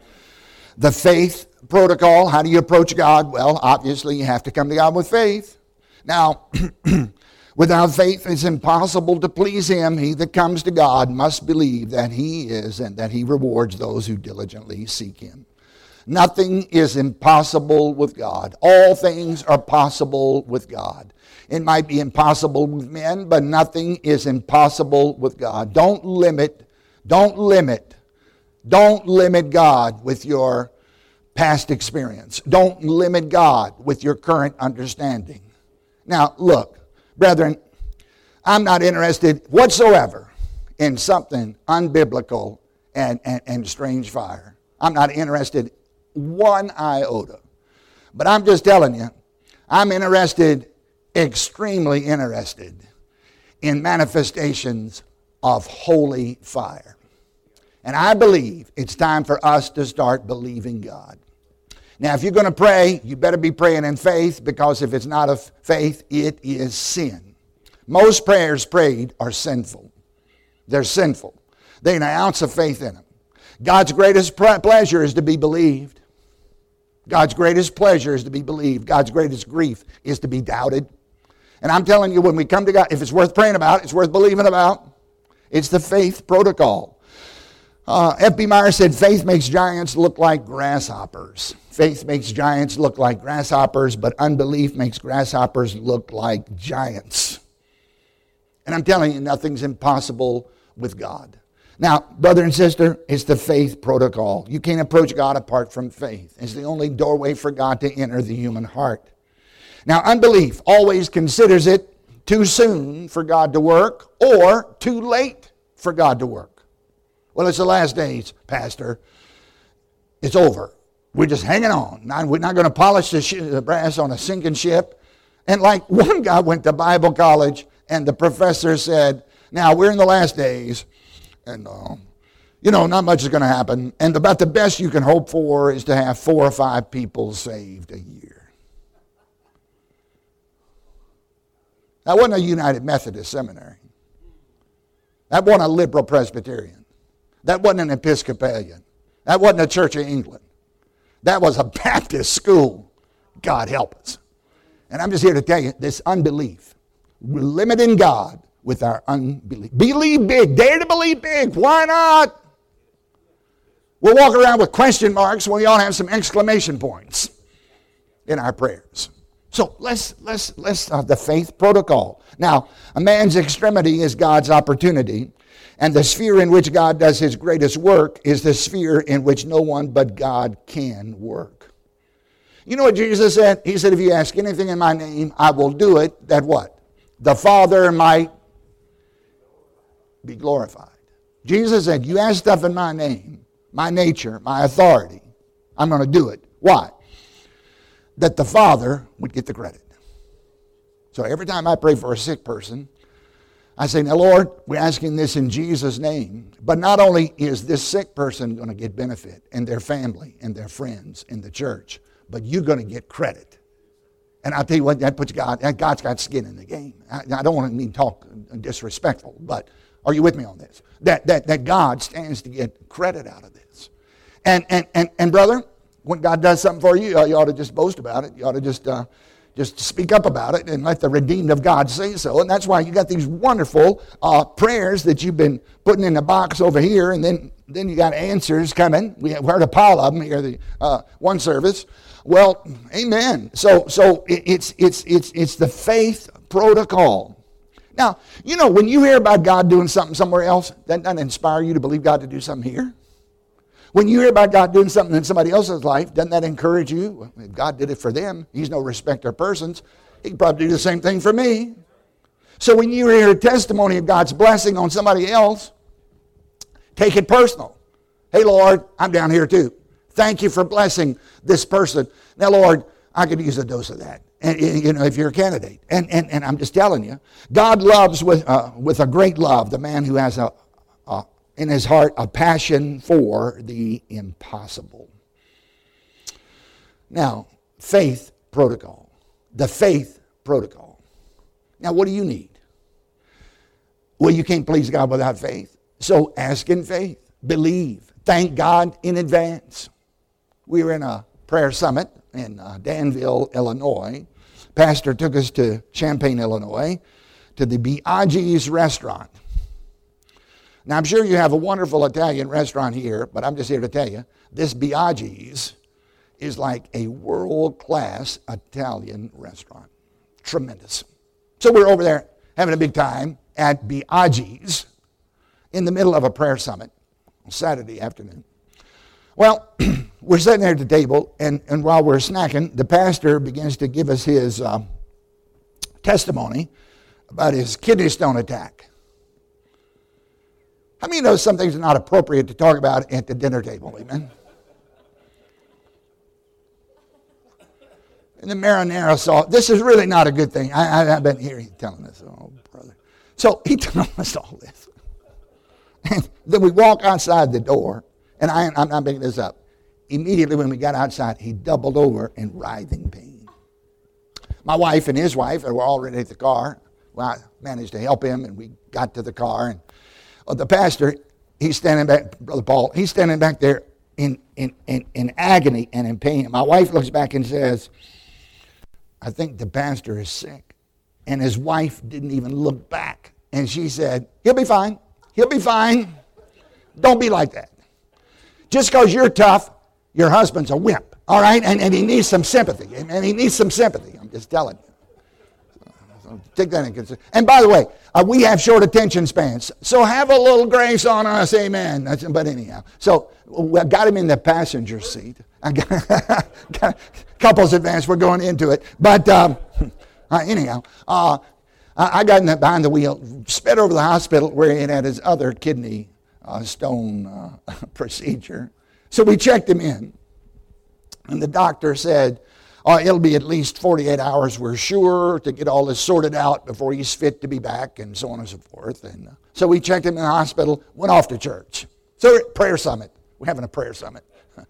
The faith protocol. How do you approach God? Well, obviously, you have to come to God with faith. Now, [CLEARS THROAT] without faith, it's impossible to please Him. He that comes to God must believe that He is and that He rewards those who diligently seek Him. Nothing is impossible with God. All things are possible with God. It might be impossible with men, but nothing is impossible with God. Don't limit, don't limit, don't limit God with your past experience. Don't limit God with your current understanding. Now, look, brethren, I'm not interested whatsoever in something unbiblical and, and, and strange fire. I'm not interested one iota. But I'm just telling you, I'm interested extremely interested in manifestations of holy fire. And I believe it's time for us to start believing God. Now, if you're going to pray, you better be praying in faith because if it's not of faith, it is sin. Most prayers prayed are sinful. They're sinful. They ain't an ounce of faith in them. God's greatest pleasure is to be believed. God's greatest pleasure is to be believed. God's greatest grief is to be doubted. And I'm telling you, when we come to God, if it's worth praying about, it's worth believing about. It's the faith protocol. Uh, F.B. Meyer said, faith makes giants look like grasshoppers. Faith makes giants look like grasshoppers, but unbelief makes grasshoppers look like giants. And I'm telling you, nothing's impossible with God. Now, brother and sister, it's the faith protocol. You can't approach God apart from faith. It's the only doorway for God to enter the human heart. Now, unbelief always considers it too soon for God to work or too late for God to work. Well, it's the last days, Pastor. It's over. We're just hanging on. we're not going to polish the, brass on a sinking ship. And like [LAUGHS] one guy went to Bible college, and the professor said, Now we're in the last days, and uh, you know, not much is going to happen. And about the best you can hope for is to have four or five people saved a year. That wasn't a United Methodist seminary. That wasn't a liberal Presbyterian. That wasn't an Episcopalian. That wasn't a Church of England. That was a Baptist school. God help us. And I'm just here to tell you this unbelief. Limiting God with our unbelief. Believe big. Dare to believe big. Why not? We'll walk around with question marks when we all have some exclamation points in our prayers. So let's let's let's uh, the faith protocol. Now, a man's extremity is God's opportunity, and the sphere in which God does his greatest work is the sphere in which no one but God can work. You know what Jesus said? He said, If you ask anything in my name, I will do it, that what? The Father might be glorified. Jesus said, You ask stuff in my name, my nature, my authority, I'm going to do it. Why? That the Father would get the credit. So every time I pray for a sick person, I say, Now, Lord, we're asking this in Jesus' name. But not only is this sick person going to get benefit, and their family, and their friends, and the church, but you're going to get credit. And I'll tell you what, that puts God, God's got skin in the game. I, I don't want to mean talk disrespectful, but are you with me on this? That, that, that God stands to get credit out of this. And, and, and, and brother, when God does something for you, you ought to just boast about it. You ought to just, uh, just speak up about it and let the redeemed of God say so. And that's why you got these wonderful uh, prayers that you've been putting in the box over here, and then, then you got answers coming. We heard a pile of them here, the uh, one service. Well, amen. So, so it's, it's, it's, it's the faith protocol. Now, you know, when you hear about God doing something somewhere else, that doesn't inspire you to believe God to do something here. When you hear about God doing something in somebody else's life, doesn't that encourage you? If God did it for them, He's no respecter of persons. He can probably do the same thing for me. So when you hear a testimony of God's blessing on somebody else, take it personal. Hey, Lord, I'm down here too. Thank you for blessing this person. Now, Lord, I could use a dose of that. And, you know, if you're a candidate. And, and, and I'm just telling you, God loves with, uh, with a great love the man who has a, a, in his heart a passion for the impossible. Now, faith protocol. The faith protocol. Now, what do you need? Well, you can't please God without faith. So ask in faith, believe, thank God in advance. We were in a prayer summit in uh, Danville, Illinois. Pastor took us to Champaign, Illinois, to the Biaggi's restaurant. Now, I'm sure you have a wonderful Italian restaurant here, but I'm just here to tell you this Biaggi's is like a world class Italian restaurant. Tremendous. So we're over there having a big time at Biaggi's in the middle of a prayer summit on Saturday afternoon. Well, [CLEARS THROAT] we're sitting there at the table, and, and while we're snacking, the pastor begins to give us his uh, testimony about his kidney stone attack. How many know some things are not appropriate to talk about at the dinner table? Amen. And the marinara sauce. This is really not a good thing. I, have been hearing telling this, oh brother. So he [LAUGHS] told us all this. And then we walk outside the door, and I, I'm not making this up. Immediately when we got outside, he doubled over in writhing pain. My wife and his wife were already at the car. Well, I managed to help him, and we got to the car. And well, the pastor, he's standing back, Brother Paul, he's standing back there in, in, in, in agony and in pain. My wife looks back and says, I think the pastor is sick. And his wife didn't even look back. And she said, He'll be fine. He'll be fine. Don't be like that. Just because you're tough, your husband's a wimp. All right? And, and he needs some sympathy. And he needs some sympathy. I'm just telling you. So take that in consideration. And by the way, uh, we have short attention spans. So have a little grace on us. Amen. That's, but anyhow, so I got him in the passenger seat. I got, [LAUGHS] got couples advance. We're going into it. But um, [LAUGHS] uh, anyhow, uh, I got in the, behind the wheel, sped over the hospital where he had his other kidney uh, stone uh, [LAUGHS] procedure. So we checked him in. And the doctor said, oh, it'll be at least 48 hours, we're sure, to get all this sorted out before he's fit to be back, and so on and so forth. And uh, so we checked him in the hospital, went off to church. So, prayer summit. We're having a prayer summit. [LAUGHS]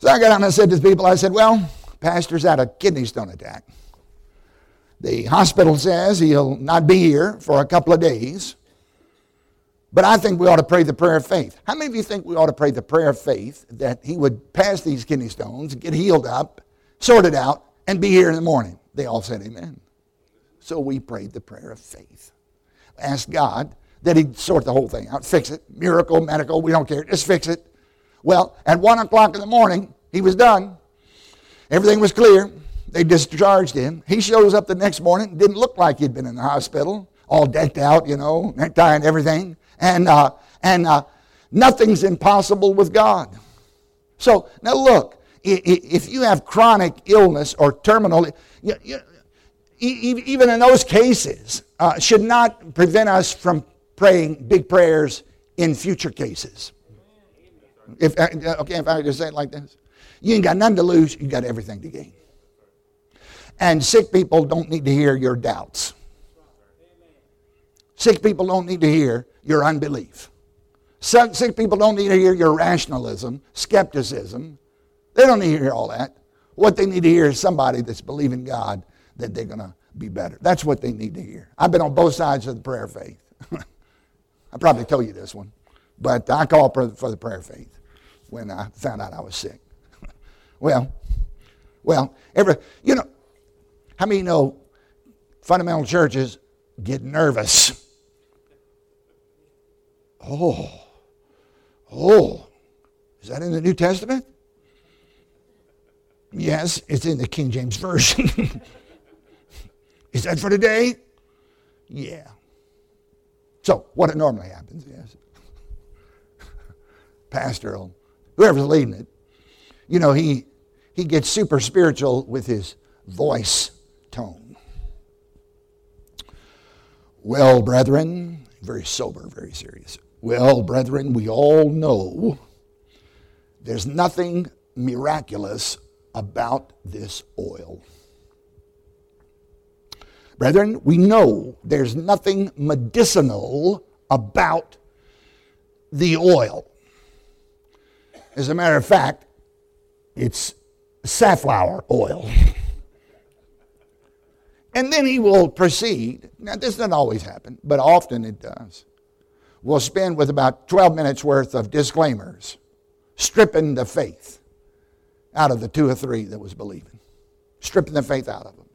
So I got on and I said to the people, I said, Well, Pastor's had a kidney stone attack. The hospital says he'll not be here for a couple of days. But I think we ought to pray the prayer of faith. How many of you think we ought to pray the prayer of faith that he would pass these kidney stones, get healed up, sorted out, and be here in the morning? They all said amen. So we prayed the prayer of faith. Asked God that he'd sort the whole thing out, fix it. Miracle, medical, we don't care, just fix it. Well, at 1 o'clock in the morning, he was done. Everything was clear. They discharged him. He shows up the next morning, didn't look like he'd been in the hospital, all decked out, you know, necktie and everything. And, uh, and uh, nothing's impossible with God. So now look, if you have chronic illness or terminal, you, you, even in those cases, uh, should not prevent us from praying big prayers in future cases. If, uh, okay, if I just say it like this, you ain't got nothing to lose, you got everything to gain. And sick people don't need to hear your doubts. Sick people don't need to hear your unbelief. Sick people don't need to hear your rationalism, skepticism. They don't need to hear all that. What they need to hear is somebody that's believing God that they're going to be better. That's what they need to hear. I've been on both sides of the prayer faith. [LAUGHS] I probably told you this one, but I called for the prayer faith when I found out I was sick. [LAUGHS] well, well, every you know, how many know fundamental churches get nervous [LAUGHS] Oh, oh, is that in the New Testament? Yes, it's in the King James Version. [LAUGHS] is that for today? Yeah. So, what it normally happens is, [LAUGHS] pastor, whoever's leading it, you know, he, he gets super spiritual with his voice tone. Well, brethren, very sober, very serious. Well, brethren, we all know there's nothing miraculous about this oil. Brethren, we know there's nothing medicinal about the oil. As a matter of fact, it's safflower oil. and then he will proceed. Now, this doesn't always happen, but often it does we'll spend with about 12 minutes worth of disclaimers, stripping the faith out of the two or three that was believing, stripping the faith out of them.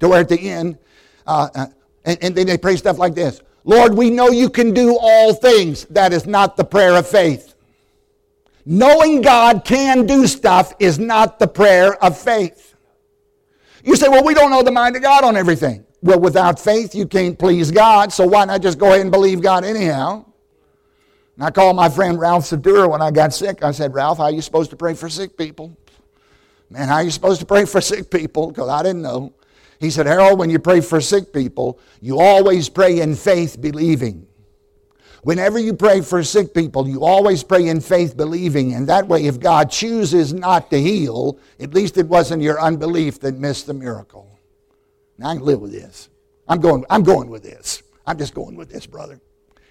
To where at the end, uh, uh, and, and then they pray stuff like this Lord, we know you can do all things. That is not the prayer of faith. Knowing God can do stuff is not the prayer of faith. You say, well, we don't know the mind of God on everything. Well, without faith, you can't please God, so why not just go ahead and believe God anyhow? And I called my friend Ralph Sutera when I got sick. I said, Ralph, how are you supposed to pray for sick people? Man, how are you supposed to pray for sick people? Because I didn't know. He said, Harold, when you pray for sick people, you always pray in faith, believing. Whenever you pray for sick people, you always pray in faith, believing. And that way, if God chooses not to heal, at least it wasn't your unbelief that missed the miracle. Now I can live with this. I'm going, I'm going with this. I'm just going with this, brother.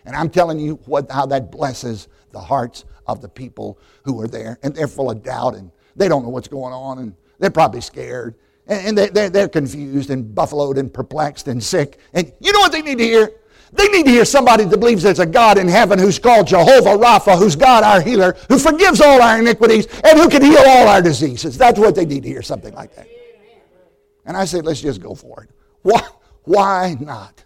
And I'm telling you what, how that blesses the hearts of the people who are there. And they're full of doubt and they don't know what's going on and they're probably scared. And, and they, they're confused and buffaloed and perplexed and sick. And you know what they need to hear? They need to hear somebody that believes there's a God in heaven who's called Jehovah Rapha, who's God our healer, who forgives all our iniquities, and who can heal all our diseases. That's what they need to hear, something like that. And I said, let's just go for it. Why, why not?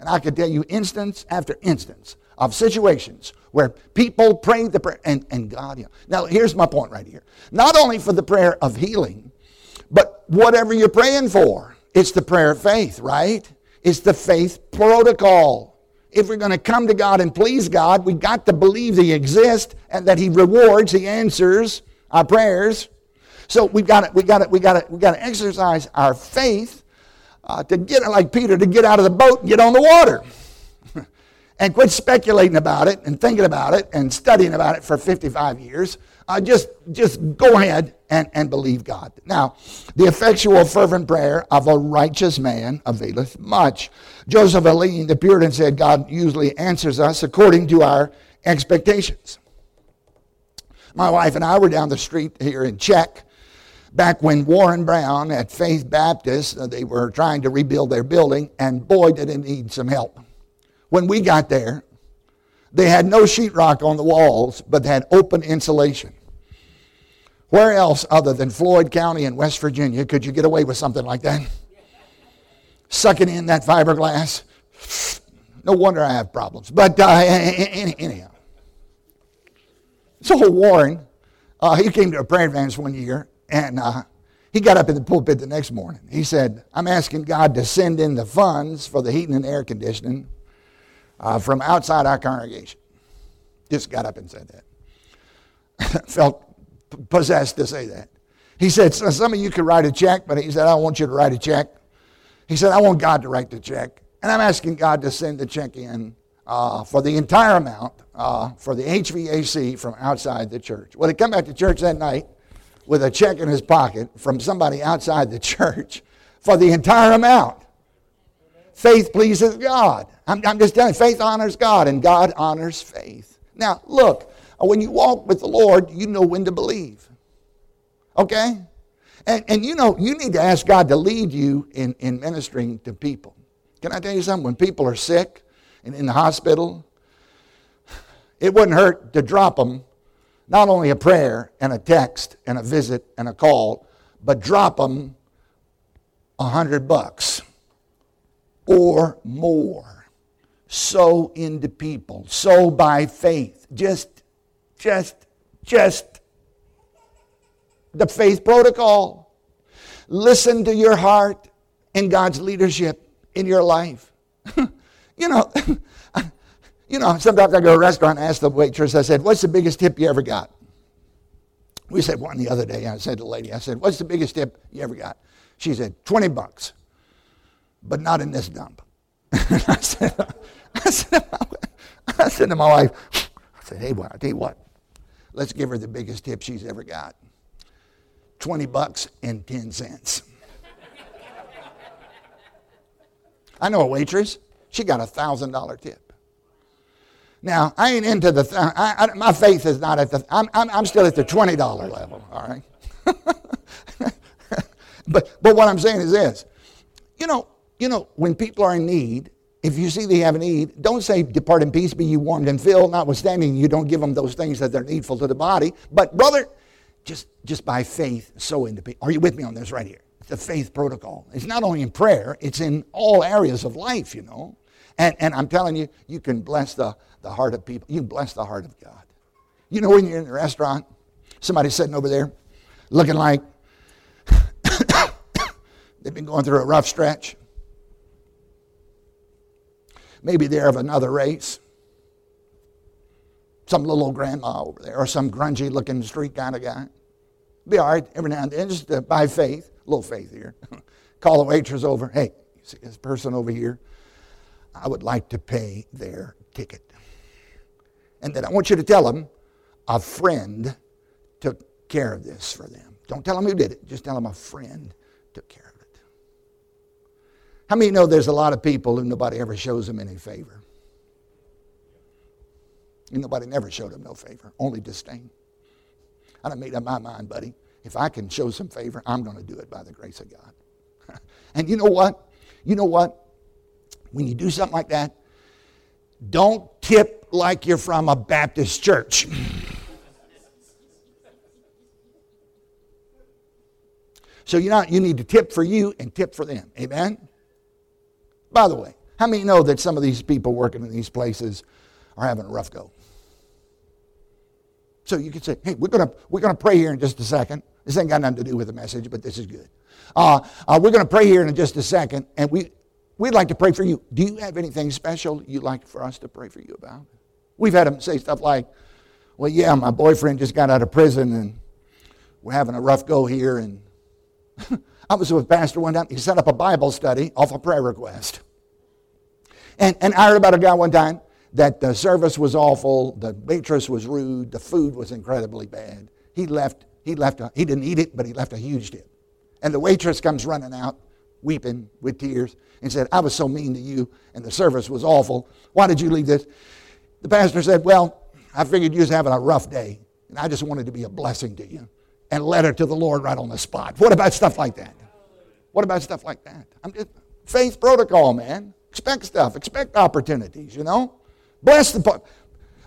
And I could tell you instance after instance of situations where people prayed the prayer and, and God. You Now, here's my point right here. Not only for the prayer of healing, but whatever you're praying for, it's the prayer of faith, right? It's the faith protocol. If we're going to come to God and please God, we got to believe He exists and that He rewards, He answers our prayers. So we've got to, we got to, we got to, we got to exercise our faith uh, to get, like Peter, to get out of the boat and get on the water. [LAUGHS] and quit speculating about it and thinking about it and studying about it for 55 years. Uh, just, just go ahead and, and believe God. Now, the effectual, fervent prayer of a righteous man availeth much. Joseph Alleine, the Puritan, said God usually answers us according to our expectations. My wife and I were down the street here in Check back when Warren Brown at Faith Baptist, uh, they were trying to rebuild their building, and boy, did it need some help. When we got there, they had no sheetrock on the walls, but they had open insulation. Where else, other than Floyd County in West Virginia, could you get away with something like that? Sucking in that fiberglass. No wonder I have problems. But uh, anyhow. So Warren, uh, he came to a prayer advance one year, and uh, he got up in the pulpit the next morning. He said, I'm asking God to send in the funds for the heating and air conditioning uh, from outside our congregation. Just got up and said that. [LAUGHS] Felt possessed to say that. He said, Some of you could write a check, but he said, I want you to write a check. He said, I want God to write the check. And I'm asking God to send the check in uh, for the entire amount uh, for the HVAC from outside the church. Well, he come back to church that night with a check in his pocket from somebody outside the [LAUGHS] church for the entire amount. Faith pleases God. I'm, I'm just telling you, faith honors God, and God honors faith. Now, look, when you walk with the Lord, you know when to believe. Okay? And, and you know, you need to ask God to lead you in, in ministering to people. Can I tell you something? When people are sick and in the hospital, it wouldn't hurt to drop them not only a prayer and a text and a visit and a call, but drop them a hundred bucks or more. Sow into people. Sow by faith. Just, just, just the faith protocol. Listen to your heart and God's leadership in your life. [LAUGHS] you know, [LAUGHS] you know, sometimes I go to a restaurant and ask the waitress, I said, What's the biggest tip you ever got? We said one the other day. I said to the lady, I said, What's the biggest tip you ever got? She said, 20 bucks, but not in this dump. [LAUGHS] I, said, [LAUGHS] I, said, [LAUGHS] I said to my wife, I said, Hey, well, I tell you what, let's give her the biggest tip she's ever got 20 bucks and 10 cents. I know a waitress, she got a $1,000 tip. Now, I ain't into the, th- I, I, my faith is not at the, I'm, I'm, I'm still at the $20 level, all right? [LAUGHS] but, but what I'm saying is this you know, you know, when people are in need, if you see they have a need, don't say, Depart in peace, be you warmed and filled, notwithstanding you don't give them those things that they're needful to the body. But, brother, just, just by faith, sow into. Are you with me on this right here? The faith protocol. It's not only in prayer, it's in all areas of life, you know. And, and I'm telling you, you can bless the, the heart of people. You bless the heart of God. You know, when you're in a restaurant, somebody's sitting over there looking like [COUGHS] they've been going through a rough stretch. Maybe they're of another race. Some little old grandma over there, or some grungy looking street kind of guy. Be all right every now and then, just by faith, a little faith here. [LAUGHS] Call the waitress over. Hey, see this person over here? I would like to pay their ticket. And then I want you to tell them a friend took care of this for them. Don't tell them who did it, just tell them a friend took care of it. How many know there's a lot of people who nobody ever shows them any favor? And nobody never showed them no favor, only disdain. I done made up my mind, buddy. If I can show some favor, I'm going to do it by the grace of God. [LAUGHS] and you know what? You know what? When you do something like that, don't tip like you're from a Baptist church. [LAUGHS] so you know you need to tip for you and tip for them. Amen. By the way, how many know that some of these people working in these places are having a rough go? So you can say, hey, we're gonna we're gonna pray here in just a second. This ain't got nothing to do with the message, but this is good. Uh, uh, we're gonna pray here in just a second, and we We'd like to pray for you. Do you have anything special you'd like for us to pray for you about? We've had them say stuff like, well, yeah, my boyfriend just got out of prison and we're having a rough go here. And [LAUGHS] I was with Pastor one time. He set up a Bible study off a prayer request. And, and I heard about a guy one time that the service was awful, the waitress was rude, the food was incredibly bad. He left, he left, a, he didn't eat it, but he left a huge tip. And the waitress comes running out weeping with tears and said, I was so mean to you and the service was awful. Why did you leave this? The pastor said, Well, I figured you was having a rough day And I just wanted to be a blessing to you and led her to the Lord right on the spot. What about stuff like that? What about stuff like that? I'm just faith protocol, man. Expect stuff, expect opportunities, you know? Bless the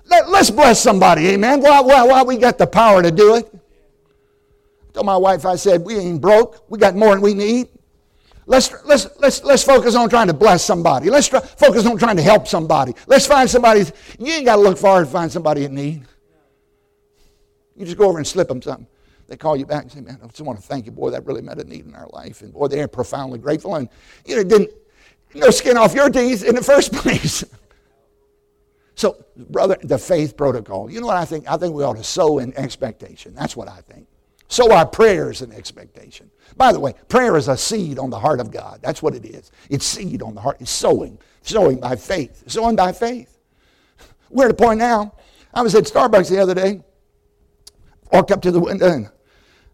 let, us bless somebody, amen. Why, why, why we got the power to do it. I told my wife, I said, we ain't broke. We got more than we need. Let's, let's, let's, let's focus on trying to bless somebody. Let's try, focus on trying to help somebody. Let's find somebody. You ain't got to look far to find somebody in need. You just go over and slip them something. They call you back and say, man, I just want to thank you. Boy, that really met a need in our life. And boy, they're profoundly grateful. And, you know, didn't, no skin off your teeth in the first [LAUGHS] place. so, brother, the faith protocol. You know what I think? I think we ought to sow in expectation. That's what I think. Sow our prayers in expectation. By the way, prayer is a seed on the heart of God. That's what it is. It's seed on the heart. It's sowing. Sowing by faith. Sowing by faith. We're at a point now. I was at Starbucks the other day. Walked up to the window and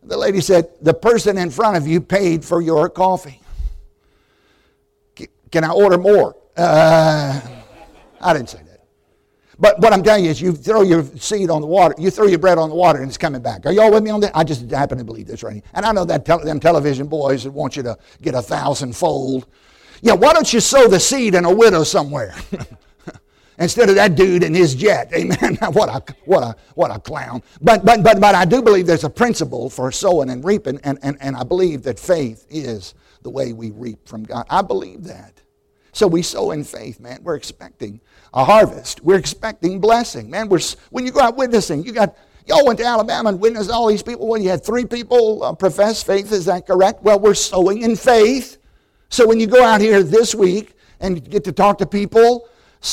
the lady said, The person in front of you paid for your coffee. Can I order more? Uh, I didn't say. But what I'm telling you is you throw your seed on the water, you throw your bread on the water and it's coming back. Are y'all with me on that? I just happen to believe this right now. And I know that te- them television boys that want you to get a thousandfold. Yeah, why don't you sow the seed in a widow somewhere? [LAUGHS] Instead of that dude in his jet. Amen. [LAUGHS] what a what a what a clown. But but but but I do believe there's a principle for sowing and reaping, and, and, and I believe that faith is the way we reap from God. I believe that. So we sow in faith, man. We're expecting a harvest. We're expecting blessing. Man, we're, when you go out witnessing, you got, y'all went to Alabama and witnessed all these people. Well, you had three people uh, profess faith. Is that correct? Well, we're sowing in faith. So when you go out here this week and get to talk to people,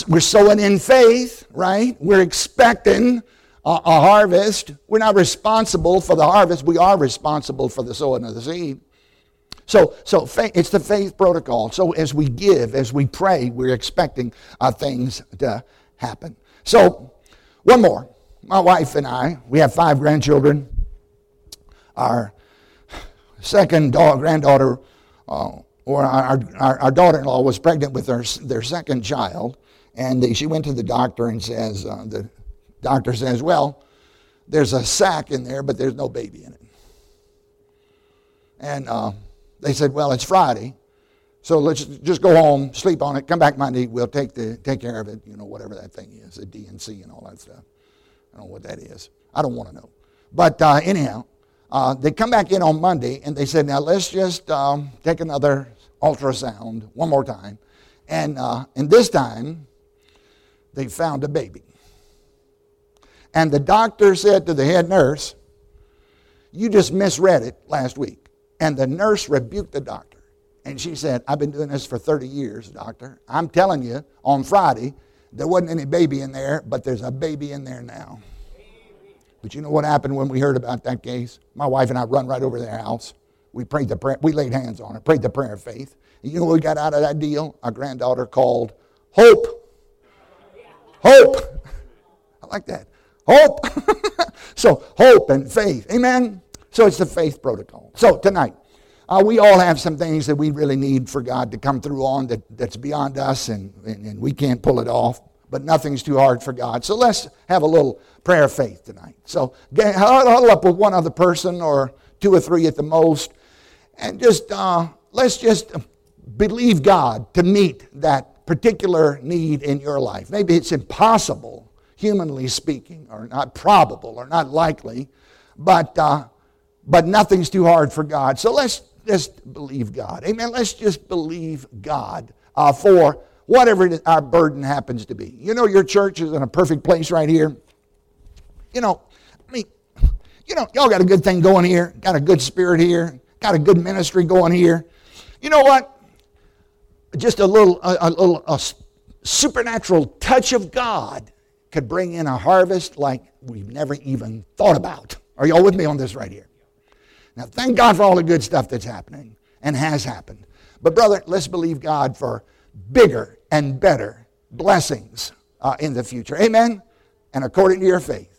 we're sowing in faith, right? We're expecting a, a harvest. We're not responsible for the harvest. We are responsible for the sowing of the seed. So, so faith, it's the faith protocol. So as we give, as we pray, we're expecting uh, things to happen. So, one more. My wife and I, we have five grandchildren. Our second dog, granddaughter, uh, or our, our, our, daughter-in-law was pregnant with their, their second child, and she went to the doctor and says, uh, the doctor says, well, there's a sac in there, but there's no baby in it. And uh, they said, well, it's Friday, so let's just go home, sleep on it, come back Monday, we'll take, the, take care of it, you know, whatever that thing is, the D&C and all that stuff. I don't know what that is. I don't want to know. But uh, anyhow, uh, they come back in on Monday and they said, now let's just um, take another ultrasound one more time. And, uh, and this time, they found a baby. And the doctor said to the head nurse, You just misread it last week. And the nurse rebuked the doctor. And she said, I've been doing this for 30 years, doctor. I'm telling you, on Friday, there wasn't any baby in there, but there's a baby in there now. But you know what happened when we heard about that case? My wife and I run right over to their house. We prayed the prayer, we laid hands on her, prayed the prayer of faith. And you know what we got out of that deal? Our granddaughter called Hope. Hope. [LAUGHS] I like that. Hope. [LAUGHS] so hope and faith. Amen. So it's the faith protocol. So tonight, uh, we all have some things that we really need for God to come through on that, that's beyond us and, and, and we can't pull it off, but nothing's too hard for God. So let's have a little prayer of faith tonight. So get, huddle up with one other person or two or three at the most, and just uh, let's just believe God to meet that particular need in your life. Maybe it's impossible, humanly speaking, or not probable, or not likely, but uh, but nothing's too hard for God. So let's just believe God. Amen. Let's just believe God uh, for whatever our burden happens to be. You know, your church is in a perfect place right here. You know, I mean, you know, y'all got a good thing going here, got a good spirit here, got a good ministry going here. You know what? Just a little, a, a little, a supernatural touch of God could bring in a harvest like we've never even thought about. Are y'all with me on this right here? Now, thank God for all the good stuff that's happening and has happened. But, brother, let's believe God for bigger and better blessings uh, in the future. Amen? And according to your faith.